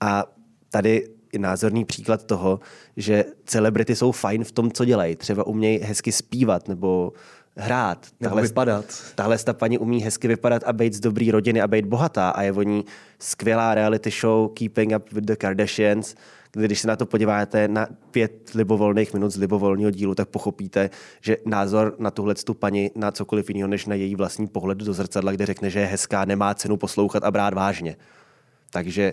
A tady je názorný příklad toho, že celebrity jsou fajn v tom, co dělají. Třeba umějí hezky zpívat nebo hrát. Nebo vypadat. Tahle ta paní umí hezky vypadat a být z dobrý rodiny a být bohatá a je o ní skvělá reality show Keeping Up with the Kardashians, kde když se na to podíváte na pět libovolných minut z libovolného dílu, tak pochopíte, že názor na tuhle tu paní na cokoliv jiného, než na její vlastní pohled do zrcadla, kde řekne, že je hezká, nemá cenu poslouchat a brát vážně. Takže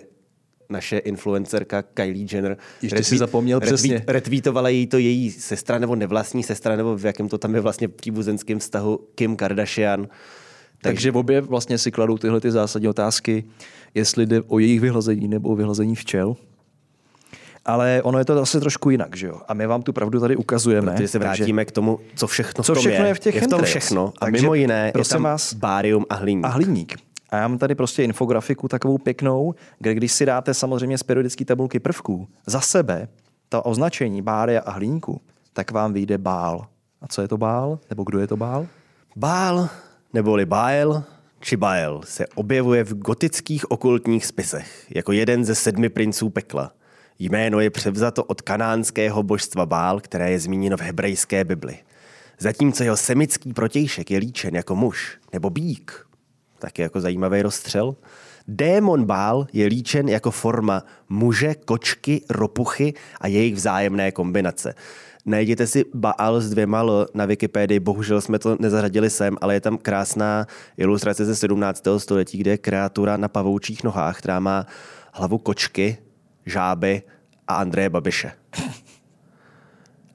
naše influencerka Kylie Jenner Ještě si zapomněl přesně. retweetovala jí to její sestra nebo nevlastní sestra, nebo v jakém to tam je vlastně příbuzenském vztahu Kim Kardashian. Takže obě vlastně si kladou tyhle ty zásadní otázky, jestli jde o jejich vyhlazení nebo o vyhlazení včel. Ale ono je to zase trošku jinak, že jo? A my vám tu pravdu tady ukazujeme. Protože se takže- vrátíme k tomu, co všechno Co všechno je. je v těch je v tom všechno. A Takže mimo jiné je tam vás- bárium a hliník. A hliník. A já mám tady prostě infografiku takovou pěknou, kde když si dáte samozřejmě z periodické tabulky prvků za sebe to označení bária a hliníku, tak vám vyjde bál. A co je to bál? Nebo kdo je to bál? Bál, neboli Bael, či Bael se objevuje v gotických okultních spisech jako jeden ze sedmi princů pekla. Jméno je převzato od kanánského božstva Bál, které je zmíněno v hebrejské Bibli. Zatímco jeho semický protějšek je líčen jako muž nebo bík, taky jako zajímavý rozstřel. Démon bál je líčen jako forma muže, kočky, ropuchy a jejich vzájemné kombinace. Najděte si Baal s dvěma L na Wikipedii, bohužel jsme to nezařadili sem, ale je tam krásná ilustrace ze 17. století, kde je kreatura na pavoučích nohách, která má hlavu kočky, žáby a Andreje Babiše.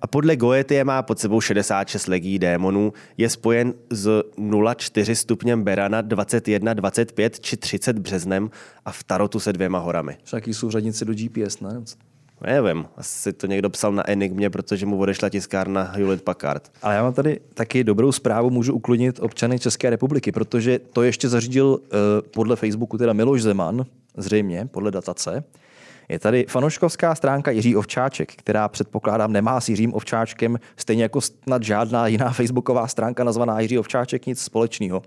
A podle Goetie má pod sebou 66 legí démonů, je spojen s 0,4 stupněm Berana, 21, 25 či 30 březnem a v Tarotu se dvěma horami. Všaký jsou řadnice do GPS, ne? Nevím, asi to někdo psal na Enigmě, protože mu odešla tiskárna Hewlett Packard. Ale já mám tady taky dobrou zprávu, můžu uklidnit občany České republiky, protože to ještě zařídil uh, podle Facebooku teda Miloš Zeman, zřejmě, podle datace. Je tady fanouškovská stránka Jiří Ovčáček, která předpokládám nemá s Jiřím Ovčáčkem, stejně jako snad žádná jiná facebooková stránka nazvaná Jiří Ovčáček nic společného.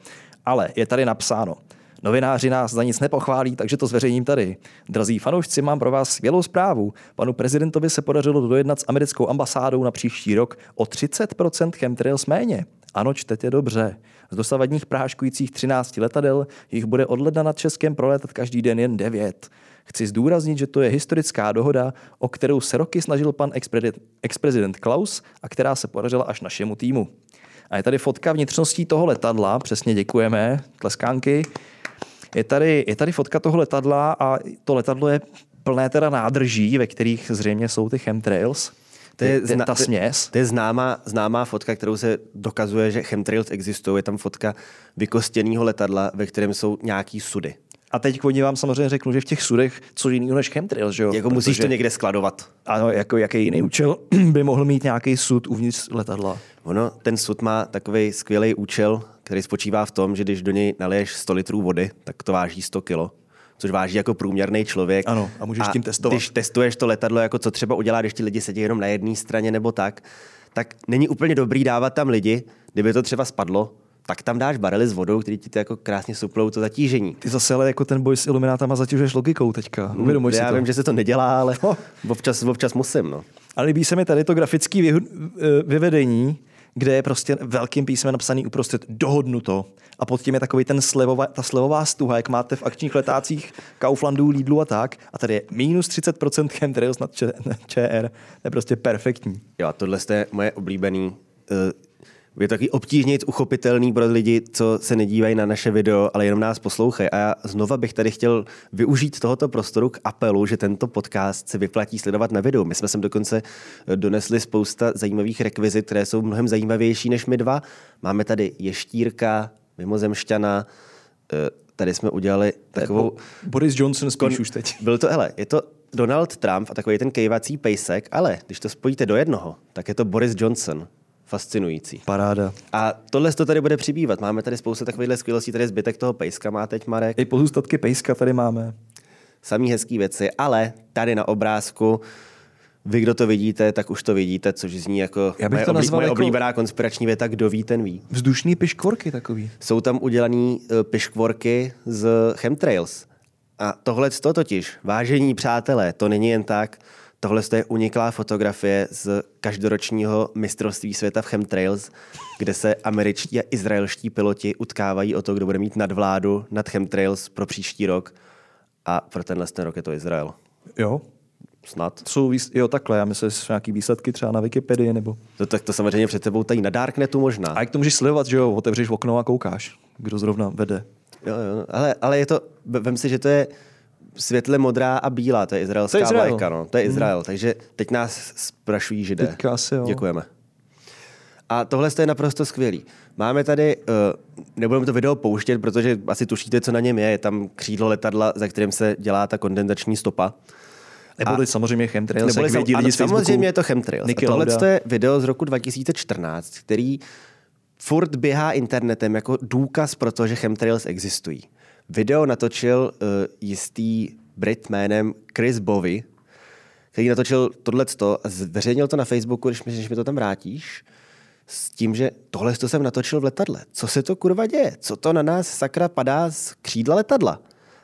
Ale je tady napsáno, Novináři nás za nic nepochválí, takže to zveřejním tady. Drazí fanoušci, mám pro vás skvělou zprávu. Panu prezidentovi se podařilo dojednat s americkou ambasádou na příští rok o 30% chemtrails méně. Ano, čtete dobře. Z dosavadních práškujících 13 letadel jich bude od ledna nad Českem prolétat každý den jen 9. Chci zdůraznit, že to je historická dohoda, o kterou se roky snažil pan ex-prezident Klaus a která se podařila až našemu týmu. A je tady fotka vnitřností toho letadla, přesně děkujeme, tleskánky. Je tady, je tady fotka toho letadla a to letadlo je plné teda nádrží, ve kterých zřejmě jsou ty chemtrails. To je, zna, ta směs. To je známá, známá fotka, kterou se dokazuje, že chemtrails existují. Je tam fotka vykostěného letadla, ve kterém jsou nějaký sudy. A teď oni vám samozřejmě řeknu, že v těch sudech co jiného než chemtrails, že jo? Jako Protože, musíš to někde skladovat. Ano, jako jaký jiný účel by mohl mít nějaký sud uvnitř letadla? Ono, ten sud má takový skvělý účel, který spočívá v tom, že když do něj naliješ 100 litrů vody, tak to váží 100 kilo což váží jako průměrný člověk. Ano, a můžeš a tím testovat. Když testuješ to letadlo, jako co třeba udělá, když ti lidi sedí jenom na jedné straně nebo tak, tak není úplně dobrý dávat tam lidi, kdyby to třeba spadlo, tak tam dáš barely s vodou, který ti to jako krásně suplou to zatížení. Ty zase ale jako ten boj s iluminátama zatěžuješ logikou teďka. Hmm, Já si vím, to. že se to nedělá, ale oh. občas, občas musím. No. Ale líbí se mi tady to grafické vy, vyvedení, kde je prostě velkým písmem napsaný uprostřed dohodnuto. A pod tím je takový ten slevová, ta slevová stuha, jak máte v akčních letácích Kauflandu, Lidlu a tak. A tady je minus 30% chemtrails nad ČR. To je prostě perfektní. Jo, a tohle je moje oblíbený uh, je to taky obtížně uchopitelný pro lidi, co se nedívají na naše video, ale jenom nás poslouchají. A já znova bych tady chtěl využít tohoto prostoru k apelu, že tento podcast se vyplatí sledovat na videu. My jsme sem dokonce eh, donesli spousta zajímavých rekvizit, které jsou mnohem zajímavější než my dva. Máme tady ještírka, mimozemšťana, eh, tady jsme udělali takovou... Boris Johnson spíš kon... už teď. Byl to, hele, je to Donald Trump a takový ten kejvací pejsek, ale když to spojíte do jednoho, tak je to Boris Johnson fascinující. Paráda. A tohle to tady bude přibývat. Máme tady spoustu takovýchhle skvělostí, tady zbytek toho pejska má teď Marek. I pozůstatky pejska tady máme. Samý hezký věci, ale tady na obrázku vy, kdo to vidíte, tak už to vidíte, což zní jako Já bych moje, to oblí, moje jako oblíbená konspirační věta, kdo ví, ten ví. Vzdušný piškvorky takový. Jsou tam udělaný uh, piškvorky z chemtrails. A tohle to totiž, vážení přátelé, to není jen tak, Tohle je uniklá fotografie z každoročního mistrovství světa v chemtrails, kde se američtí a izraelští piloti utkávají o to, kdo bude mít nadvládu nad chemtrails pro příští rok. A pro tenhle ten rok je to Izrael. Jo, Snad. Jsou výs- jo, takhle, já myslím, že nějaký výsledky třeba na Wikipedii nebo... To, tak to samozřejmě před tebou tady na Darknetu možná. A jak to můžeš sledovat, že jo, otevřeš okno a koukáš, kdo zrovna vede. Jo, jo, ale, ale je to, vem si, že to je světle modrá a bílá, to je izraelská to je Izrael. vlajka, no. To je Izrael, hmm. takže teď nás sprašují židé. Teďka asi, jo. Děkujeme. A tohle je naprosto skvělý. Máme tady, uh, nebudeme to video pouštět, protože asi tušíte, co na něm je. Je tam křídlo letadla, za kterým se dělá ta kondenzační stopa. Neboli samozřejmě chemtrails, neboli jak vědí Samozřejmě je to chemtrails. A tohle je video z roku 2014, který furt běhá internetem jako důkaz pro to, že chemtrails existují. Video natočil uh, jistý Brit jménem Chris Bovy, který natočil tohleto a zveřejnil to na Facebooku, když mi, když mi to tam vrátíš, s tím, že tohle to jsem natočil v letadle. Co se to kurva děje? Co to na nás sakra padá z křídla letadla?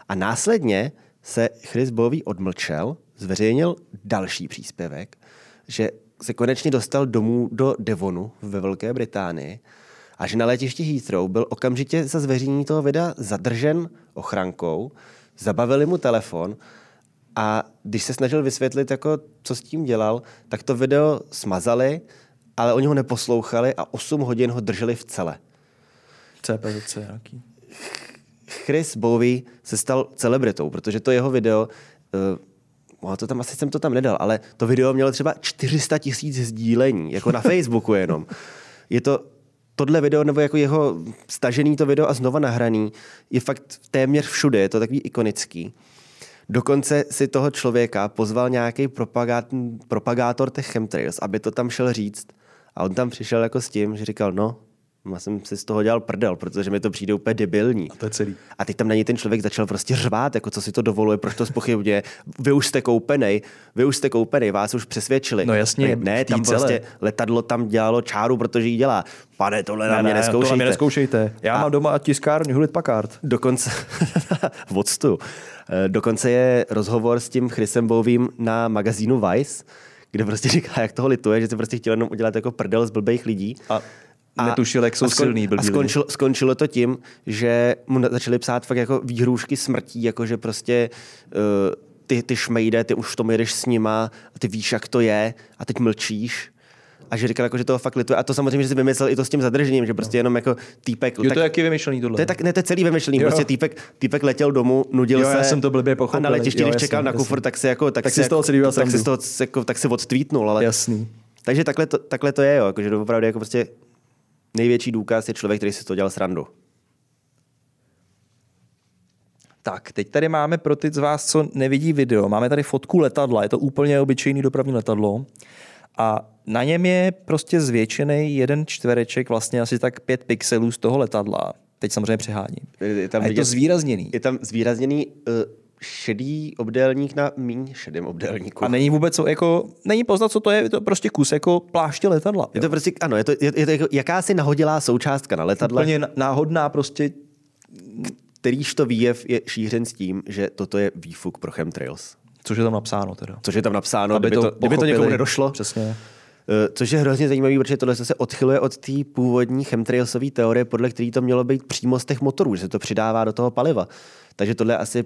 A následně se Chris Bový odmlčel, zveřejnil další příspěvek, že se konečně dostal domů do Devonu ve Velké Británii a že na letišti Heathrow byl okamžitě za zveřejnění toho videa zadržen ochrankou, zabavili mu telefon a když se snažil vysvětlit, jako, co s tím dělal, tak to video smazali, ale oni ho neposlouchali a 8 hodin ho drželi v cele. CPZC nějaký. Chris Bowie se stal celebritou, protože to jeho video, uh, to tam, asi jsem to tam nedal, ale to video mělo třeba 400 tisíc sdílení, jako na Facebooku jenom. Je to tohle video, nebo jako jeho stažený to video a znova nahraný, je fakt téměř všude, je to takový ikonický. Dokonce si toho člověka pozval nějaký propagátor těch chemtrails, aby to tam šel říct. A on tam přišel jako s tím, že říkal, no, já jsem si z toho dělal prdel, protože mi to přijde úplně debilní. A to je celý. A teď tam na něj ten člověk začal prostě řvát, jako co si to dovoluje, proč to spochybně. Vy už jste koupenej, vy už jste koupenej, vás už přesvědčili. No jasně, ne, tam celé. prostě letadlo tam dělalo čáru, protože ji dělá. Pane, tohle na mě neskoušejte. Tohle mě neskoušejte. Já a mám doma tiskárnu Hewlett Packard. Dokonce, odstu. Eh, dokonce je rozhovor s tím Chrisem Bovým na magazínu Vice, kde prostě říká, jak toho lituje, že si prostě chtěl jenom udělat jako prdel z blbých lidí. A a, netušil, jak jsou a skon, silný A skončilo, skončilo to tím, že mu začali psát fakt jako výhrůžky smrtí, jako že prostě uh, ty, ty šmejde, ty už to jedeš s nima, a ty víš, jak to je a teď mlčíš. A že říkal, jako, že to fakt lituje. A to samozřejmě, že si vymyslel i to s tím zadržením, že prostě jenom jako týpek. Jo, tak, to je jaký vymyšlený tohle. To je, tak, ne, to je celý vymyšlený. Jo. Prostě týpek, týpek letěl domů, nudil jo, se. Já jsem to blbě pochopil. A na letišti, když čekal na kufr, tak si jako, tak, tak si, z toho celý tak, si z toho, jako, tak si odtweetnul. Ale, Jasný. Takže takhle to, takhle to je, jo, jako, že opravdu jako prostě největší důkaz je člověk, který si to dělal srandu. Tak, teď tady máme pro ty z vás, co nevidí video, máme tady fotku letadla, je to úplně obyčejný dopravní letadlo a na něm je prostě zvětšený jeden čtvereček, vlastně asi tak pět pixelů z toho letadla. Teď samozřejmě přeháním. Je tam a je vidět, to zvýrazněný. Je tam zvýrazněný uh, šedý obdélník na míň šedém obdélníku. A není vůbec, jako, není poznat, co to je, je to prostě kus jako pláště letadla. Je to prostě, ano, je to, je, je to jako jakási nahodilá součástka na letadle. Úplně náhodná prostě. Kterýž to výjev je šířen s tím, že toto je výfuk pro chemtrails. Což je tam napsáno teda. Což je tam napsáno, Aby kdyby to, kdyby to někomu nedošlo. Přesně. Eh, což je hrozně zajímavé, protože tohle se odchyluje od té původní chemtrailsové teorie, podle které to mělo být přímo z těch motorů, že se to přidává do toho paliva. Takže tohle je asi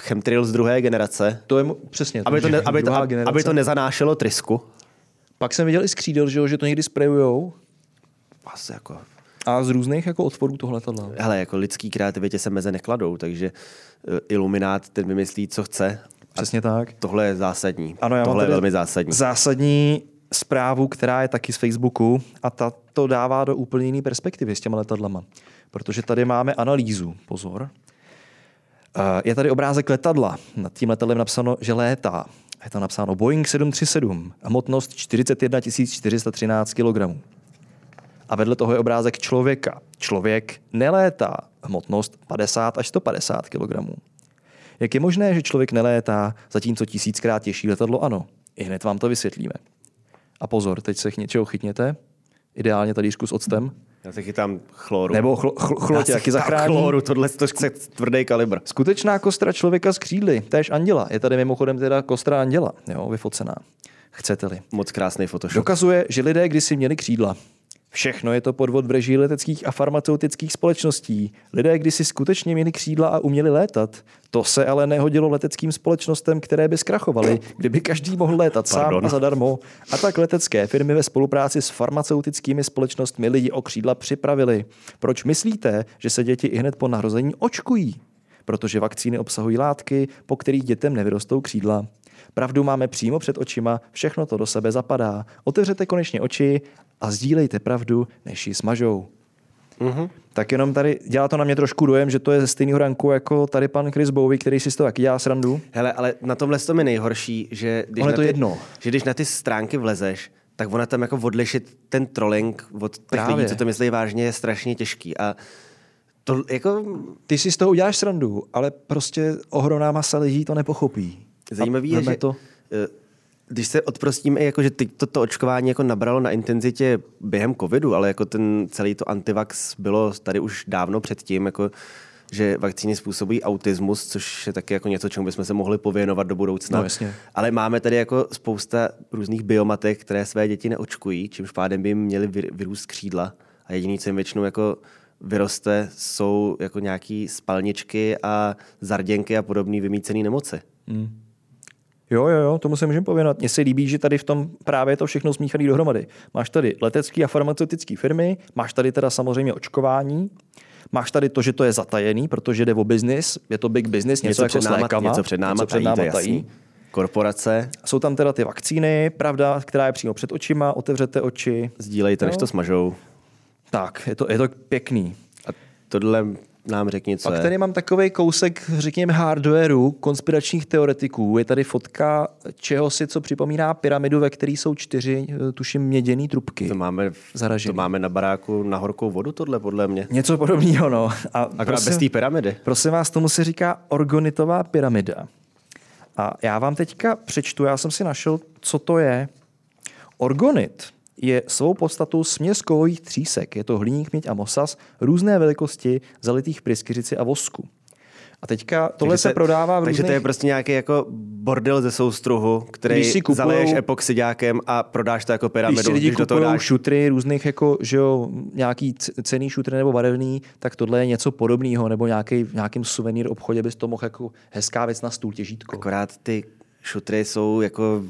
chemtrail z druhé generace. To je přesně. Aby to, ne, aby, to, aby to nezanášelo trysku. Pak jsem viděl i z křídel, že, že to někdy sprayujou. Asi jako... A z různých jako otvorů tohle letadla. Hele, jako lidský kreativitě se meze nekladou, takže uh, iluminát ten vymyslí, co chce. Přesně tak. Tohle je zásadní. Ano, já tohle je velmi zásadní. Zásadní zprávu, která je taky z Facebooku a ta to dává do úplně jiné perspektivy s těma letadlama. Protože tady máme analýzu, pozor, je tady obrázek letadla. Nad tím letadlem napsáno, že létá. Je tam napsáno Boeing 737, hmotnost 41 413 kg. A vedle toho je obrázek člověka. Člověk nelétá, hmotnost 50 až 150 kg. Jak je možné, že člověk nelétá, zatímco tisíckrát těžší letadlo ano? I hned vám to vysvětlíme. A pozor, teď se něčeho chytněte. Ideálně tady s octem. Já se chytám chloru. Nebo chl- chl- chlor tě taky zachrání. chloru, tohle to chce tvrdý kalibr. Skutečná kostra člověka z křídly, též anděla. Je tady mimochodem teda kostra anděla, jo, vyfocená. Chcete-li. Moc krásný Photoshop. Dokazuje, že lidé kdysi měli křídla. Všechno je to podvod v režii leteckých a farmaceutických společností. Lidé kdysi skutečně měli křídla a uměli létat. To se ale nehodilo leteckým společnostem, které by zkrachovaly, kdyby každý mohl létat Pardon. sám a zadarmo. A tak letecké firmy ve spolupráci s farmaceutickými společnostmi lidi o křídla připravili. Proč myslíte, že se děti i hned po narození očkují? Protože vakcíny obsahují látky, po kterých dětem nevyrostou křídla. Pravdu máme přímo před očima, všechno to do sebe zapadá. Otevřete konečně oči a sdílejte pravdu, než ji smažou. Mm-hmm. Tak jenom tady dělá to na mě trošku dojem, že to je ze stejného ranku jako tady pan Chris Bowie, který si z toho taky dělá srandu. Hele, ale na tomhle to mi nejhorší, že když, na to ty, jedno. že když na ty stránky vlezeš, tak ona tam jako odlišit ten trolling od těch Právě. lidí, co to myslí vážně, je strašně těžký. A to jako... Ty si z toho uděláš srandu, ale prostě ohromná masa lidí to nepochopí. Zajímavý je, že to... Eh, když se odprostíme, jako, že teď toto očkování jako nabralo na intenzitě během covidu, ale jako ten celý to antivax bylo tady už dávno předtím, jako, že vakcíny způsobují autismus, což je taky jako něco, čemu bychom se mohli pověnovat do budoucna. No, jasně. Ale máme tady jako spousta různých biomatek, které své děti neočkují, čímž pádem by jim měli vyrůst křídla a jediný, co jim většinou jako vyroste, jsou jako nějaký spalničky a zarděnky a podobné vymícené nemoci. Mm. Jo, jo, jo, tomu se můžeme pověnovat. Mně se líbí, že tady v tom právě to všechno smíchaný dohromady. Máš tady letecké a farmaceutické firmy, máš tady teda samozřejmě očkování, máš tady to, že to je zatajený, protože jde o biznis, je to big business, něco, něco jako před náma, s lékama, něco před náma, něco před náma tají, tají. Korporace. Jsou tam teda ty vakcíny, pravda, která je přímo před očima, otevřete oči. Sdílejte, než to smažou. Tak, je to, je to pěkný. A tohle nám řekni, co Pak je. tady mám takový kousek, řekněme, hardwareu, konspiračních teoretiků. Je tady fotka čeho si, co připomíná pyramidu, ve které jsou čtyři, eh, tuším, měděný trubky. To máme, to máme na baráku na horkou vodu, tohle podle mě. Něco podobného, no. A Akorát prosím, bez té pyramidy. Prosím vás, tomu se říká orgonitová pyramida. A já vám teďka přečtu, já jsem si našel, co to je. Orgonit je svou podstatou směs kovových třísek. Je to hliník, měď a mosas různé velikosti, zalitých pryskyřici a vosku. A teďka tohle takže se, se prodává v Takže různých... to je prostě nějaký jako bordel ze soustruhu, který si kupujou, zaleješ epoxidákem a prodáš to jako pyramidu. Když si lidi když do toho dáš... šutry různých jako, že jo, nějaký cený šutry nebo barevný, tak tohle je něco podobného, nebo nějaký, v nějakém suvenýr obchodě bys to mohl jako hezká věc na stůl těžítko. Akorát ty šutry jsou jako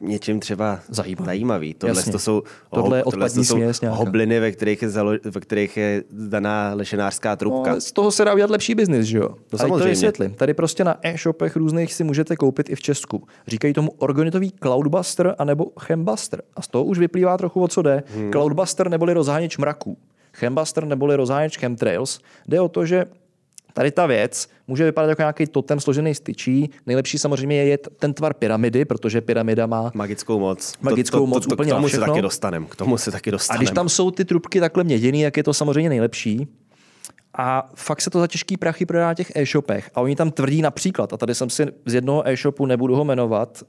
něčím třeba zajímavý. zajímavý. Tohle Jasně. to jsou, tohle, tohle to jsou hobliny, ve kterých, je zalo, ve kterých je daná lešenářská trubka. No, z toho se dá udělat lepší biznis, že jo? To samozřejmě. to vysvětlím. Tady prostě na e-shopech různých si můžete koupit i v Česku. Říkají tomu organitový Cloudbuster anebo Chembuster. A z toho už vyplývá trochu o co jde. Hmm. Cloudbuster neboli rozháněč mraků. Chembuster neboli rozháněč chemtrails. Jde o to, že Tady ta věc může vypadat jako nějaký totem složený z tyčí. Nejlepší samozřejmě je ten tvar pyramidy, protože pyramida má magickou moc. Magickou to, to, moc to, to, úplně K tomu se taky dostanem. K tomu se taky dostanem. A když tam jsou ty trubky takhle měděný, jak je to samozřejmě nejlepší. A fakt se to za těžký prachy prodá na těch e-shopech. A oni tam tvrdí například, a tady jsem si z jednoho e-shopu, nebudu ho jmenovat,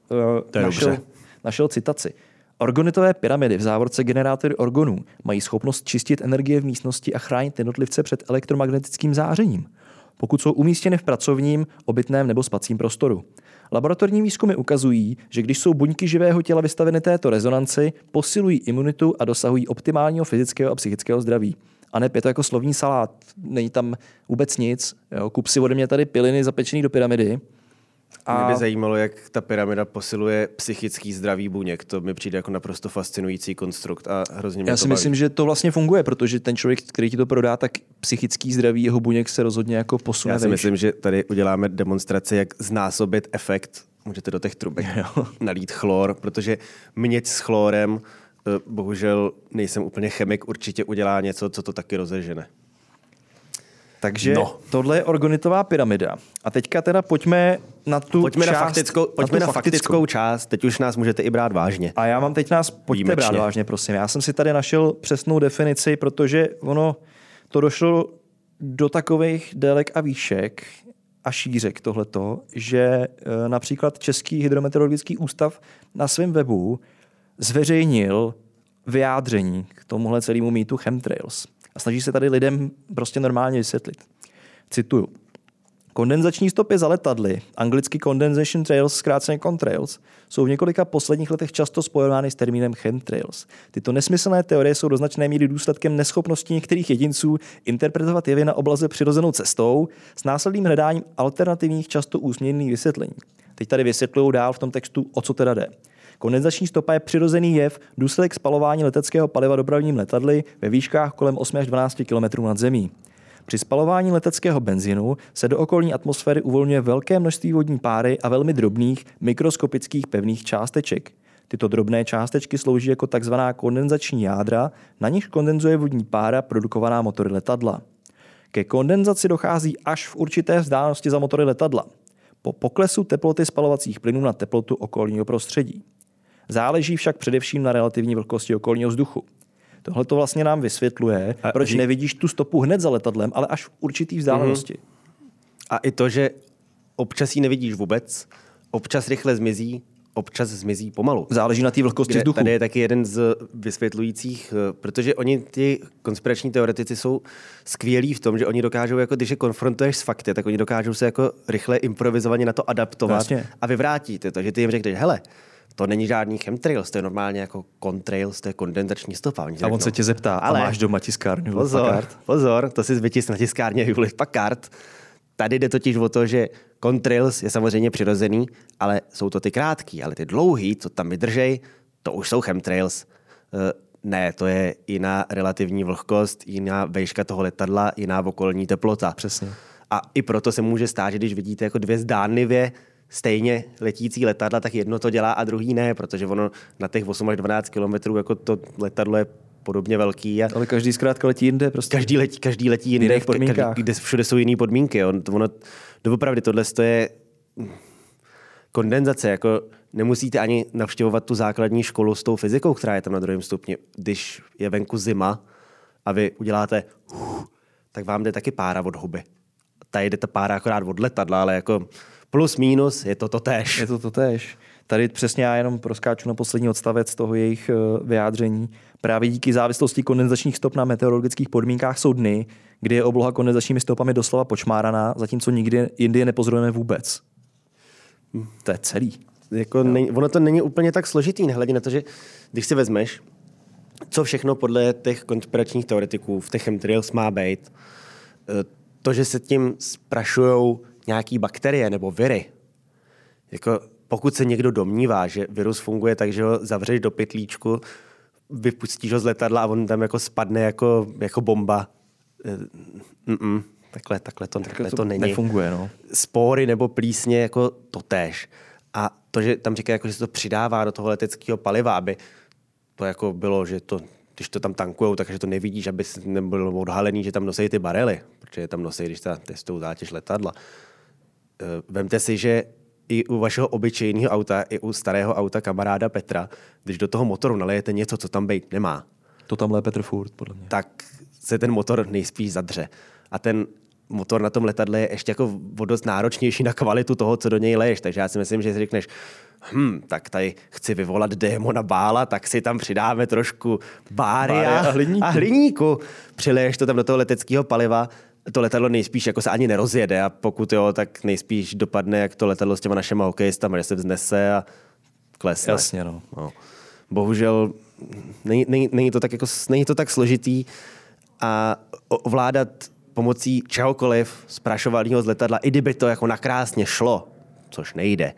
to je našel, našel citaci. Orgonitové pyramidy v závorce generátory orgonů mají schopnost čistit energie v místnosti a chránit jednotlivce před elektromagnetickým zářením pokud jsou umístěny v pracovním, obytném nebo spacím prostoru. Laboratorní výzkumy ukazují, že když jsou buňky živého těla vystaveny této rezonanci, posilují imunitu a dosahují optimálního fyzického a psychického zdraví. A ne, je to jako slovní salát, není tam vůbec nic. Jo. Kup si ode mě tady piliny zapečený do pyramidy a... Mě by zajímalo, jak ta pyramida posiluje psychický zdraví buněk. To mi přijde jako naprosto fascinující konstrukt a hrozně mě Já si to myslím, že to vlastně funguje, protože ten člověk, který ti to prodá, tak psychický zdraví jeho buněk se rozhodně jako posune. Já si myslím, že tady uděláme demonstraci, jak znásobit efekt. Můžete do těch trubek nalít chlor, protože měď s chlorem, eh, bohužel nejsem úplně chemik, určitě udělá něco, co to taky rozežene. Takže no. tohle je orgonitová pyramida. A teďka teda pojďme na tu pojďme část, na faktickou, pojďme na, na faktickou. faktickou část. Teď už nás můžete i brát vážně. A já mám teď nás, pojďte Výjimečně. brát vážně, prosím. Já jsem si tady našel přesnou definici, protože ono to došlo do takových délek a výšek a šířek tohleto, že e, například Český hydrometeorologický ústav na svém webu zveřejnil vyjádření k tomuhle celému mýtu chemtrails a snaží se tady lidem prostě normálně vysvětlit. Cituju. Kondenzační stopy za letadly, anglicky Condensation Trails, zkráceně Contrails, jsou v několika posledních letech často spojovány s termínem chemtrails. Tyto nesmyslné teorie jsou do značné míry důsledkem neschopnosti některých jedinců interpretovat jevy na oblaze přirozenou cestou s následným hledáním alternativních, často úsměvných vysvětlení. Teď tady vysvětlují dál v tom textu, o co teda jde. Kondenzační stopa je přirozený jev, důsledek spalování leteckého paliva dopravním letadly ve výškách kolem 8 až 12 km nad zemí. Při spalování leteckého benzinu se do okolní atmosféry uvolňuje velké množství vodní páry a velmi drobných mikroskopických pevných částeček. Tyto drobné částečky slouží jako tzv. kondenzační jádra, na nich kondenzuje vodní pára produkovaná motory letadla. Ke kondenzaci dochází až v určité vzdálenosti za motory letadla. Po poklesu teploty spalovacích plynů na teplotu okolního prostředí. Záleží však především na relativní vlhkosti okolního vzduchu. Tohle to vlastně nám vysvětluje, a proč ří... nevidíš tu stopu hned za letadlem, ale až v určitý vzdálenosti. Mm-hmm. A i to, že občas ji nevidíš vůbec, občas rychle zmizí, občas zmizí pomalu. Záleží na té vlhkosti vzduchu. Tady je taky jeden z vysvětlujících, eh, protože oni, ty konspirační teoretici, jsou skvělí v tom, že oni dokážou, jako když je konfrontuješ s fakty, tak oni dokážou se jako rychle improvizovaně na to adaptovat Vlastně. a vyvrátit to. Takže ty jim řekneš, hele, to není žádný chemtrails, to je normálně jako contrails, to je kondenzační stopa. A on se tě zeptá, ale a máš doma tiskárnu pozor, Pozor, to si vytis na tiskárně Hewlett Packard. Tady jde totiž o to, že contrails je samozřejmě přirozený, ale jsou to ty krátký, ale ty dlouhý, co tam vydržej, to už jsou chemtrails. Eh, ne, to je jiná relativní vlhkost, jiná vejška toho letadla, jiná okolní teplota. Přesně. A i proto se může stát, že když vidíte jako dvě zdánlivě stejně letící letadla, tak jedno to dělá a druhý ne, protože ono na těch 8 až 12 kilometrů jako to letadlo je podobně velký. A Ale každý zkrátka letí jinde. Prostě. Každý letí, každý letí jinde, v podmínkách. kde všude jsou jiné podmínky. On, ono, doopravdy tohle je kondenzace. Jako nemusíte ani navštěvovat tu základní školu s tou fyzikou, která je tam na druhém stupni. Když je venku zima a vy uděláte, tak vám jde taky pára od huby. Tady jde ta pára akorát od letadla, ale jako plus minus je to totéž. Je to totéž. Tady přesně já jenom proskáču na poslední odstavec toho jejich eh, vyjádření. Právě díky závislosti kondenzačních stop na meteorologických podmínkách jsou dny, kdy je obloha kondenzačními stopami doslova počmáraná, zatímco nikdy jindy je nepozorujeme vůbec. Hm, to je celý. Jako nej, ono to není úplně tak složitý, nehledě na to, že když si vezmeš, co všechno podle těch konspiračních teoretiků v těch chemtrails má být, eh, to, že se tím sprašují nějaký bakterie nebo viry, jako pokud se někdo domnívá, že virus funguje tak, že ho zavřeš do pytlíčku, vypustíš ho z letadla a on tam jako spadne jako, jako bomba. Mm-mm, takhle, takhle to, takhle to, to není. Nefunguje, no. Spory nebo plísně jako totéž. A to, že tam říká, jako, že se to přidává do toho leteckého paliva, aby to jako bylo, že to, když to tam tankujou, takže to nevidíš, aby nebylo odhalený, že tam nosí ty barely, protože tam nosí, když ta testují zátěž letadla. Eh, vemte si, že i u vašeho obyčejného auta, i u starého auta kamaráda Petra, když do toho motoru nalejete něco, co tam být nemá, to tam leje Petr furt, podle mě. tak se ten motor nejspíš zadře. A ten motor na tom letadle je ještě jako dost náročnější na kvalitu toho, co do něj leješ. Takže já si myslím, že si řekneš, hm, tak tady chci vyvolat démona bála, tak si tam přidáme trošku báry, Báry a, a hliníku. a hliníku. Přileješ to tam do toho leteckého paliva, to letadlo nejspíš jako se ani nerozjede a pokud jo, tak nejspíš dopadne jak to letadlo s těma našima hokejistama, že se vznese a klesne. Jasně, no. No. Bohužel není, není, není, to tak jako, není to tak složitý a ovládat pomocí čehokoliv zprašovaného z letadla, i kdyby to jako nakrásně šlo, což nejde,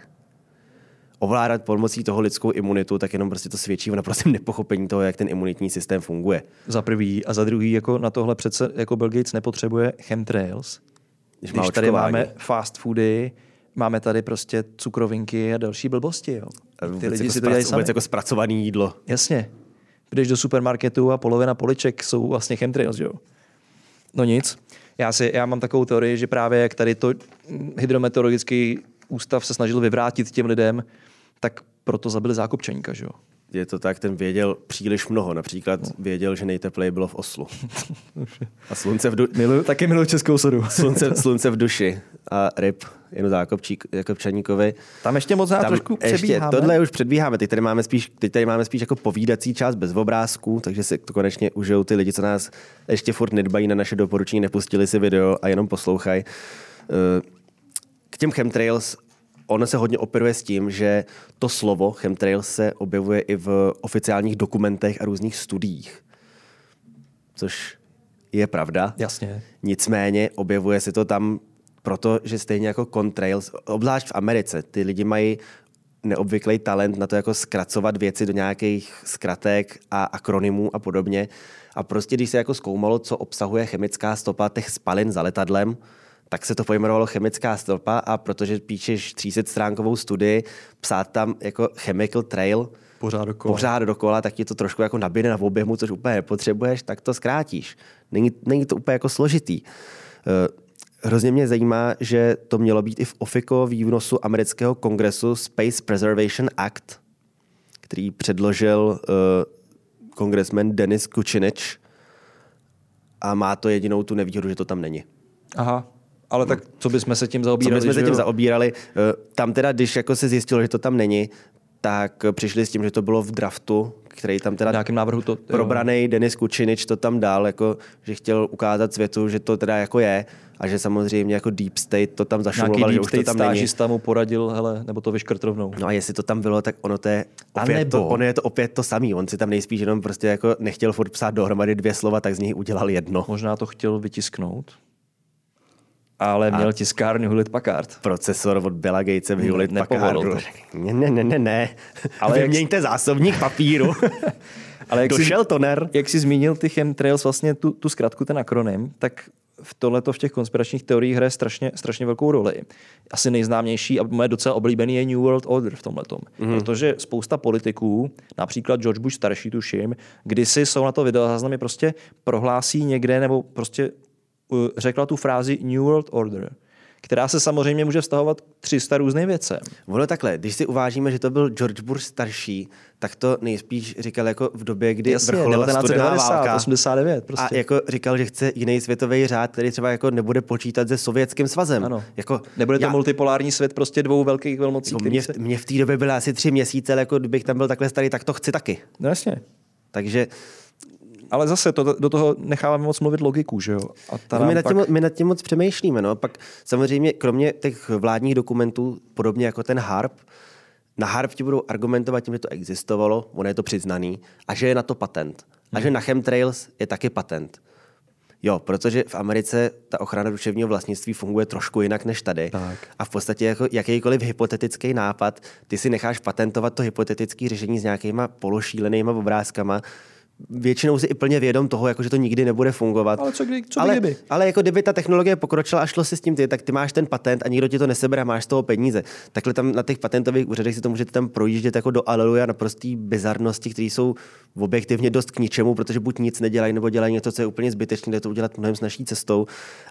ovládat pomocí toho lidskou imunitu, tak jenom prostě to svědčí o naprostém nepochopení toho, jak ten imunitní systém funguje. Za prvý a za druhý, jako na tohle přece jako Bill Gates nepotřebuje chemtrails. Když Když, tady máme fast foody, máme tady prostě cukrovinky a další blbosti. Jo. Ty Vůbec lidi jako si to dělají sami. jako zpracované jídlo. Jasně. Jdeš do supermarketu a polovina poliček jsou vlastně chemtrails, jo. No nic. Já, si, já mám takovou teorii, že právě jak tady to hydrometeorologický ústav se snažil vyvrátit těm lidem, tak proto zabili zákopčaníka, že jo. Je to tak, ten věděl příliš mnoho. Například věděl, že nejtepleji bylo v Oslu. A slunce v, du- Miluju, taky miluju českou sodu. slunce, slunce v duši. A ryb Janu Zákopčík, Jakobčaníkovi. Tam ještě moc já trošku ještě, přebíháme. tohle už předbíháme. Teď tady máme spíš, teď tady máme spíš jako povídací část bez obrázků, takže si to konečně užijou ty lidi, co nás ještě furt nedbají na naše doporučení, nepustili si video a jenom poslouchají. Eh, K těm chemtrails ono se hodně operuje s tím, že to slovo chemtrails se objevuje i v oficiálních dokumentech a různých studiích. Což je pravda. Jasně. Nicméně objevuje se to tam proto, že stejně jako contrails, obzvlášť v Americe, ty lidi mají neobvyklý talent na to jako zkracovat věci do nějakých zkratek a akronymů a podobně. A prostě když se jako zkoumalo, co obsahuje chemická stopa těch spalin za letadlem, tak se to pojmenovalo chemická stopa a protože píšeš 300 stránkovou studii, psát tam jako chemical trail, Pořád dokola. pořád dokola, tak ti to trošku jako nabíde na objemu, což úplně nepotřebuješ, tak to zkrátíš. Není, není to úplně jako složitý. Eh, Hrozně mě zajímá, že to mělo být i v OFICO výnosu amerického kongresu Space Preservation Act, který předložil uh, kongresmen Denis Kučinič a má to jedinou tu nevýhodu, že to tam není. Aha. Ale tak co bychom se tím Co zaobírali? my jsme se tím zaobírali, eh, tam teda, když jako se zjistilo, že to tam není, tak přišli s tím, že to bylo v draftu který tam teda V nějakém návrhu to... probraný Denis Kučinič to tam dal, jako, že chtěl ukázat světu, že to teda jako je a že samozřejmě jako Deep State to tam zašumoval, že už to tam není. mu poradil, hele, nebo to vyškrt rovnou. No a jestli to tam bylo, tak ono to je opět, nebo- to, ono je to opět to samý. On si tam nejspíš jenom prostě jako nechtěl furt psát dohromady dvě slova, tak z něj udělal jedno. Možná to chtěl vytisknout, ale měl tiskárnu Hewlett Packard. Procesor od Billa Gatese v Hewlett nepovolil Packardu. Ne, ne, ne, ne, ne. Ale Ale jak- Vyměňte zásobník papíru. Ale jak Došel jsi, toner. jak jsi zmínil ty chemtrails, vlastně tu, tu zkratku, ten akronym, tak v tohleto v těch konspiračních teoriích hraje strašně, strašně velkou roli. Asi nejznámější a moje docela oblíbený je New World Order v tomhletom. Mhm. Mm. Protože spousta politiků, například George Bush starší tuším, kdysi jsou na to videozáznamy prostě prohlásí někde nebo prostě řekla tu frázi New World Order, která se samozřejmě může vztahovat k 300 různým věcem. Ono takhle, když si uvážíme, že to byl George Bush starší, tak to nejspíš říkal jako v době, kdy Jasně, vrcholila studená 1990, válka. 89 prostě. A jako říkal, že chce jiný světový řád, který třeba jako nebude počítat se sovětským svazem. Ano. Jako, Nebude to já- multipolární svět prostě dvou velkých velmocí, jako mě, se... v, mě v té době byly asi tři měsíce, ale jako kdybych tam byl takhle starý, tak to chci taky. No jasně. Takže Ale zase to, do toho necháváme moc mluvit logiku, že jo? A ta jako my, nad tím, pak... my nad tím moc přemýšlíme. No. Pak samozřejmě, kromě těch vládních dokumentů, podobně jako ten HARP, na HARP ti budou argumentovat tím, že to existovalo, ono je to přiznaný, a že je na to patent. A že na chemtrails je taky patent. Jo, protože v Americe ta ochrana duševního vlastnictví funguje trošku jinak než tady. Tak. A v podstatě jako jakýkoliv hypotetický nápad, ty si necháš patentovat to hypotetické řešení s nějakýma pološílenýma obrázkama, většinou si i plně vědom toho, jako že to nikdy nebude fungovat. Ale co kdy- co ale, kdyby? ale jako kdyby ta technologie pokročila a šlo si s tím ty, tak ty máš ten patent a nikdo ti to nesebere a máš z toho peníze. Takhle tam na těch patentových úřadech si to můžete tam projíždět jako do aleluja na prostý bizarnosti, které jsou objektivně dost k ničemu, protože buď nic nedělají, nebo dělají něco, co je úplně zbytečné, jde to udělat mnohem snažší cestou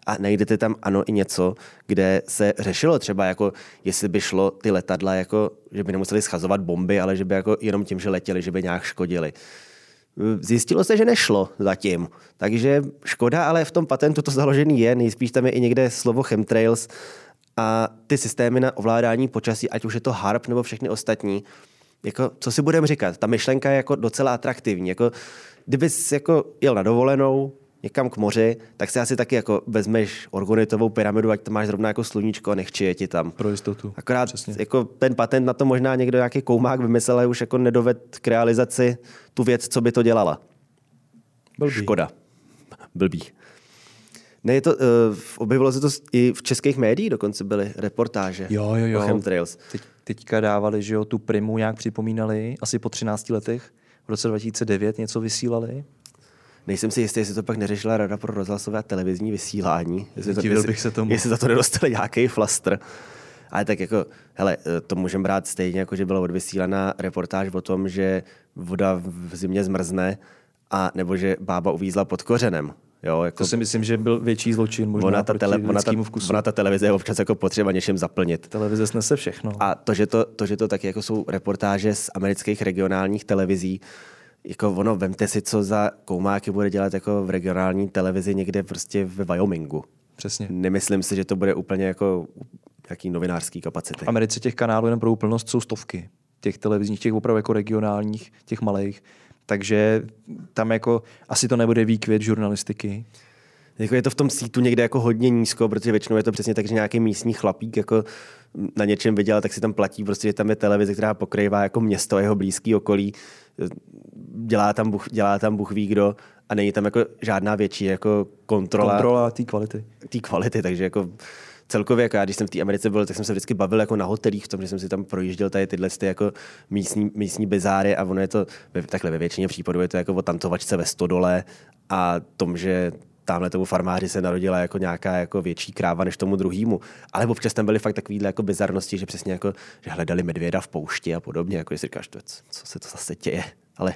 a najdete tam ano i něco, kde se řešilo třeba jako, jestli by šlo ty letadla, jako, že by nemuseli schazovat bomby, ale že by jako jenom tím, že letěli, že by nějak škodili. Zjistilo se, že nešlo zatím. Takže škoda, ale v tom patentu to založený je. Nejspíš tam je i někde slovo chemtrails a ty systémy na ovládání počasí, ať už je to HARP nebo všechny ostatní, jako, co si budeme říkat, ta myšlenka je jako docela atraktivní. Jako, kdybys jako jel na dovolenou, někam k moři, tak si asi taky jako vezmeš orgonitovou pyramidu, ať to máš zrovna jako sluníčko a nechči je ti tam. Pro jistotu. Akorát Přesně. jako ten patent na to možná někdo nějaký koumák vymyslel, ale už jako nedoved k realizaci tu věc, co by to dělala. Blbý. Škoda. Blbý. Ne, je to, uh, objevilo se to i v českých médiích, dokonce byly reportáže Jo, jo, jo. o chemtrails. Teď, teďka dávali, že jo, tu primu nějak připomínali, asi po 13 letech. V roce 2009 něco vysílali. Nejsem si jistý, jestli to pak neřešila Rada pro rozhlasové a televizní vysílání. Jestli, to, jestli, bych se tomu. jestli za to nedostali nějaký flastr. Ale tak jako, hele, eh, to můžeme brát stejně, jako že byla odvysílaná reportáž o tom, že voda v zimě zmrzne a nebo že bába uvízla pod kořenem. Jo, jako To si myslím, že byl větší zločin možná ona, ta tele, ona, ta, vkusu. ona ta televize je občas jako potřeba něčím zaplnit. Televize snese všechno. A to, že to, to, že to taky jako jsou reportáže z amerických regionálních televizí, jako ono, vemte si, co za koumáky bude dělat jako v regionální televizi někde prostě ve Wyomingu. Přesně. Nemyslím si, že to bude úplně jako jaký novinářský kapacity. V Americe těch kanálů jenom pro úplnost jsou stovky. Těch televizních, těch opravdu jako regionálních, těch malých. Takže tam jako asi to nebude výkvět žurnalistiky. Jako je to v tom sítu někde jako hodně nízko, protože většinou je to přesně tak, že nějaký místní chlapík jako na něčem vydělal, tak si tam platí, prostě, že tam je televize, která pokrývá jako město jeho blízký okolí, dělá tam, buch, dělá tam Bůh ví kdo a není tam jako žádná větší jako kontrola, Kontrola té kvality. té kvality, takže jako celkově, jako já, když jsem v té Americe byl, tak jsem se vždycky bavil jako na hotelích v tom, že jsem si tam projížděl tady tyhle ty jako místní, místní bizáry a ono je to, takhle ve většině případů je to jako o tancovačce ve stodole a tom, že tamhle tomu farmáři se narodila jako nějaká jako větší kráva než tomu druhému. Ale občas tam byly fakt takovýhle jako bizarnosti, že přesně jako, že hledali medvěda v poušti a podobně, jako si říkáš, to, co se to zase děje. Ale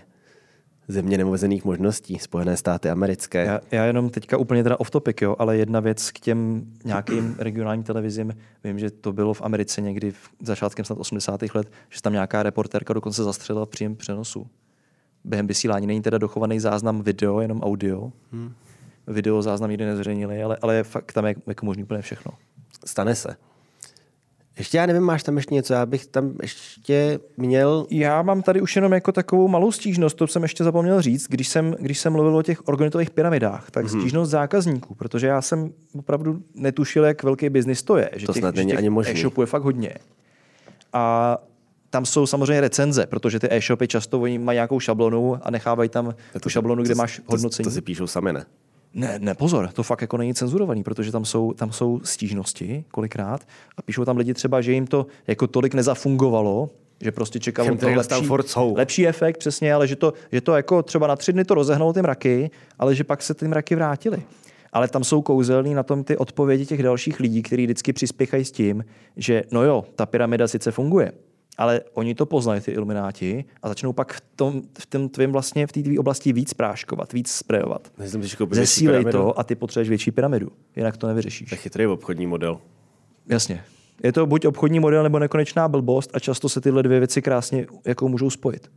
země neomezených možností, Spojené státy americké. Já, já jenom teďka úplně teda off topic, jo, ale jedna věc k těm nějakým regionálním televizím. Vím, že to bylo v Americe někdy v začátkem snad 80. let, že tam nějaká reportérka dokonce zastřelila příjem přenosu. Během vysílání není teda dochovaný záznam video, jenom audio. Hmm. Video záznam nikdy nezveřejnili, ale, ale je fakt tam je jako možný úplně všechno. Stane se. Ještě já nevím, máš tam ještě něco, já bych tam ještě měl... Já mám tady už jenom jako takovou malou stížnost, to jsem ještě zapomněl říct, když jsem, když jsem mluvil o těch organitových pyramidách, tak mm-hmm. stížnost zákazníků, protože já jsem opravdu netušil, jak velký biznis to je. Že To těch, snad není těch ani možný. E-shopů je fakt hodně. A tam jsou samozřejmě recenze, protože ty e-shopy často oni mají nějakou šablonu a nechávají tam tu šablonu, kde máš hodnocení. To, to si píšou sami, ne? Ne, ne, pozor, to fakt jako není cenzurovaný, protože tam jsou, tam jsou stížnosti kolikrát a píšou tam lidi třeba, že jim to jako tolik nezafungovalo, že prostě čekalo to lepší, lepší efekt, přesně, ale že to, že to jako třeba na tři dny to rozehnalo ty mraky, ale že pak se ty mraky vrátily. Ale tam jsou kouzelný na tom ty odpovědi těch dalších lidí, kteří vždycky přispěchají s tím, že no jo, ta pyramida sice funguje, ale oni to poznají, ty ilumináti, a začnou pak v tom, v tom tvém vlastně, v té tvý oblasti víc práškovat, víc sprejovat. Zesílej to a ty potřebuješ větší pyramidu. Jinak to nevyřešíš. To je chytrý obchodní model. Jasně. Je to buď obchodní model nebo nekonečná blbost a často se tyhle dvě věci krásně jako můžou spojit.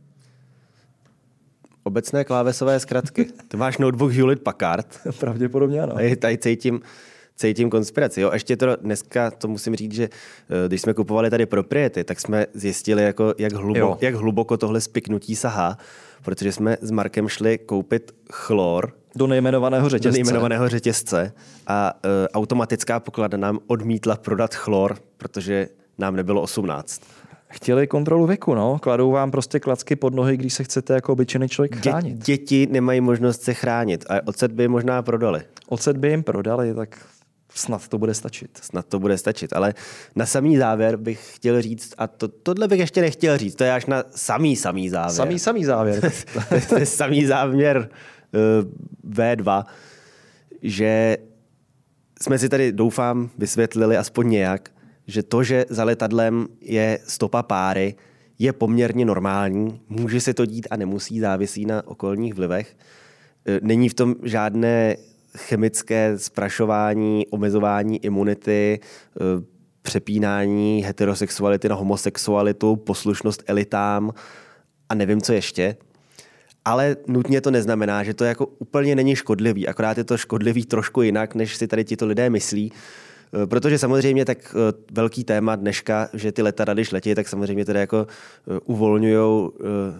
Obecné klávesové zkratky. Ty máš notebook Hewlett Packard. Pravděpodobně ano. Tady, tady cítím, cítím konspiraci. Jo. Ještě to dneska, to musím říct, že eh, když jsme kupovali tady propriety, tak jsme zjistili, jako, jak, Jo. hlubo, jak hluboko tohle spiknutí sahá, protože jsme s Markem šli koupit chlor Do nejmenovaného do řetězce. nejmenovaného řetězce a uh, automatická poklada nám odmítla prodat chlor, protože nám nebylo 18. Chtěli kontrolu věku, no. Kladou vám prostě klacky pod nohy, když se chcete jako obyčejný člověk Dě, chránit. děti nemají možnost se chránit a ocet by je možná prodali. Ocet by jim prodali, tak snad to bude stačit. Snad to bude stačit. Ale na samý závěr bych chtěl říct, a to, tohle bych ještě nechtěl říct, to je až na samý, samý závěr. Samý, samý závěr. to je samý záměr uh, V2, že jsme si tady, doufám, vysvětlili aspoň nějak, že to, že za letadlem je stopa páry, je poměrně normální. Může se to dít a nemusí, závisí na okolních vlivech. Eh, Není v tom žádné chemické sprašování, omezování imunity, eh, přepínání heterosexuality na homosexualitu, poslušnost elitám a nevím, co ještě. Ale nutně to neznamená, že to jako úplně není škodlivý, akorát je to škodlivý trošku jinak, než si tady tito lidé myslí. Eh, Protože samozřejmě tak eh, velký téma dneška, že ty letadla, když letí, tak samozřejmě tedy jako uvolňují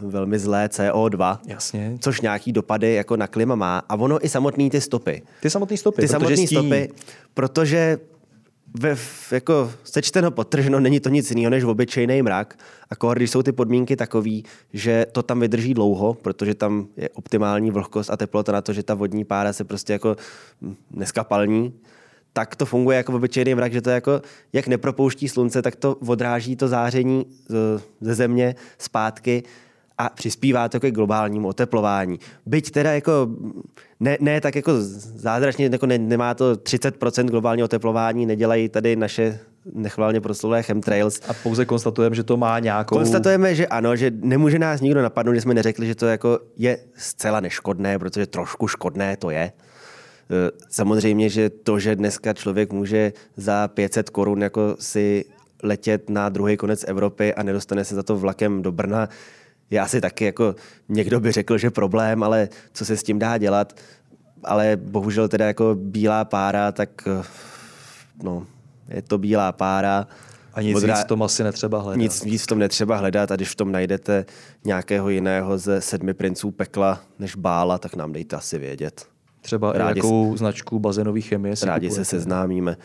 velmi zlé CO2, Jasně. což nějaký dopady jako na klima má. A ono i samotný ty stopy. Ty samotné stopy. Ty protože samotné stopy, protože ve, jako sečteno potrženo není to nic jiného než obyčejný mrak. A když jsou ty podmínky takový, že to tam vydrží dlouho, protože tam je optimální vlhkost a teplota na to, že ta vodní pára se prostě jako hm, neskapalní, tak to funguje jako obyčejný mrak, že to jako, jak nepropouští slunce, tak to odráží to záření ze země zpátky a přispívá to ke globálnímu oteplování. Byť teda jako ne, ne tak jako zázračně, jako ne, nemá to 30% globálního oteplování, nedělají tady naše nechvalně proslulé chemtrails. A pouze konstatujeme, že to má nějakou... Konstatujeme, že ano, že nemůže nás nikdo napadnout, že jsme neřekli, že to jako je zcela neškodné, protože trošku škodné to je. Eh, Samozřejmě, že to, že dneska člověk může za 500 korun jako si letět na druhý konec Evropy a nedostane se za to vlakem do Brna, je asi taky jako někdo by řekl, že problém, ale co se s tím dá dělat. Ale bohužel teda jako bílá pára, tak eh, no, je to bílá pára. A nic Modrá- víc v tom asi netřeba hledat. nic víc v tom netřeba hledat a když v tom najdete nějakého jiného ze sedmi princů pekla než bála, tak nám dejte asi vědět. Třeba Rádi i jakou značku bazénové chemie si Rádi se kupujete. seznámíme.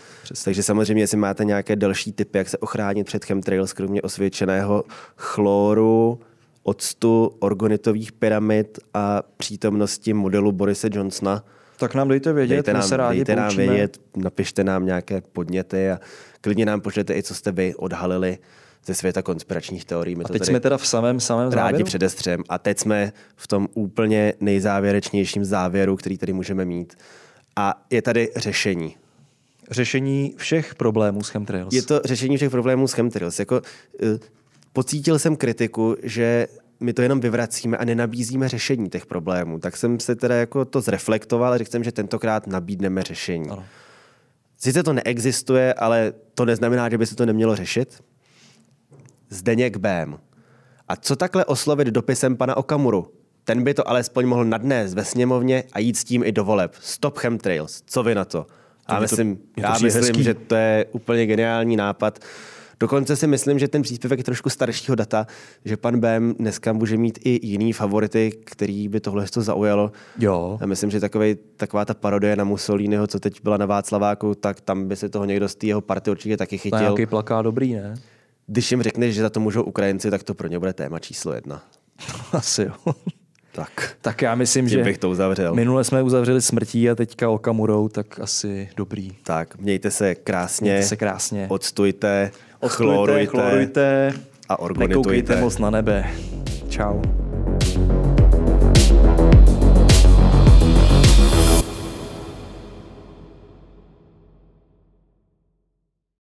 Takže samozřejmě, jestli máte nějaké další typy, jak se ochránit před chemtrails, kromě osvědčeného chloru, octu, orgonitových pyramid a přítomnosti modelu Borise Johnsona, Tak nám dejte vědět, dejte my nám, se rádi dejte nám vědět, napište nám nějaké podněty a klidně nám pošlete i, co jste vy odhalili ze světa konspiračních teorií. My A teď jsme teda v samém, samém rádi závěru? předestřem. A teď jsme v tom úplně nejzávěrečnějším závěru, který tady můžeme mít. A je tady řešení. Řešení všech problémů s chemtrails. Je to řešení všech problémů s chemtrails. Jako, uh, pocítil jsem kritiku, že my to jenom vyvracíme a nenabízíme řešení těch problémů. Tak jsem se teda jako to zreflektoval a řekl jsem, že tentokrát nabídneme řešení. Ano. Sice to neexistuje, ale to neznamená, že by se to nemělo řešit. Zdeněk Bém. A co takhle oslovit dopisem pana Okamuru? Ten by to alespoň mohl nadnést ve sněmovně a jít s tím i do voleb. Stop chemtrails. Co vy na to? Já To myslím, to já myslím hezký. že to je úplně geniální nápad. Dokonce si myslím, že ten příspěvek je trošku staršího data, že pan Bem dneska může mít i jiný favority, který by tohle to zaujalo. Jo. Já myslím, že takovej, taková ta parodie na Mussoliniho, co teď byla na Václaváku, tak tam by se toho někdo z té jeho party určitě taky To je chytil. nějaký plakát dobrý, ne? Když jim řekneš, že za to můžou Ukrajinci, tak to pro ně bude téma číslo jedna. Asi jo. Tak, tak já myslím, že bych to uzavřel. minule jsme uzavřeli smrtí a teďka Okamurou, tak asi dobrý. Tak, mějte se krásně, Mějte se krásně. odstujte, Odstujte, chlorujte, chlorujte a nekoukejte organitujte. moc na nebe. Čau.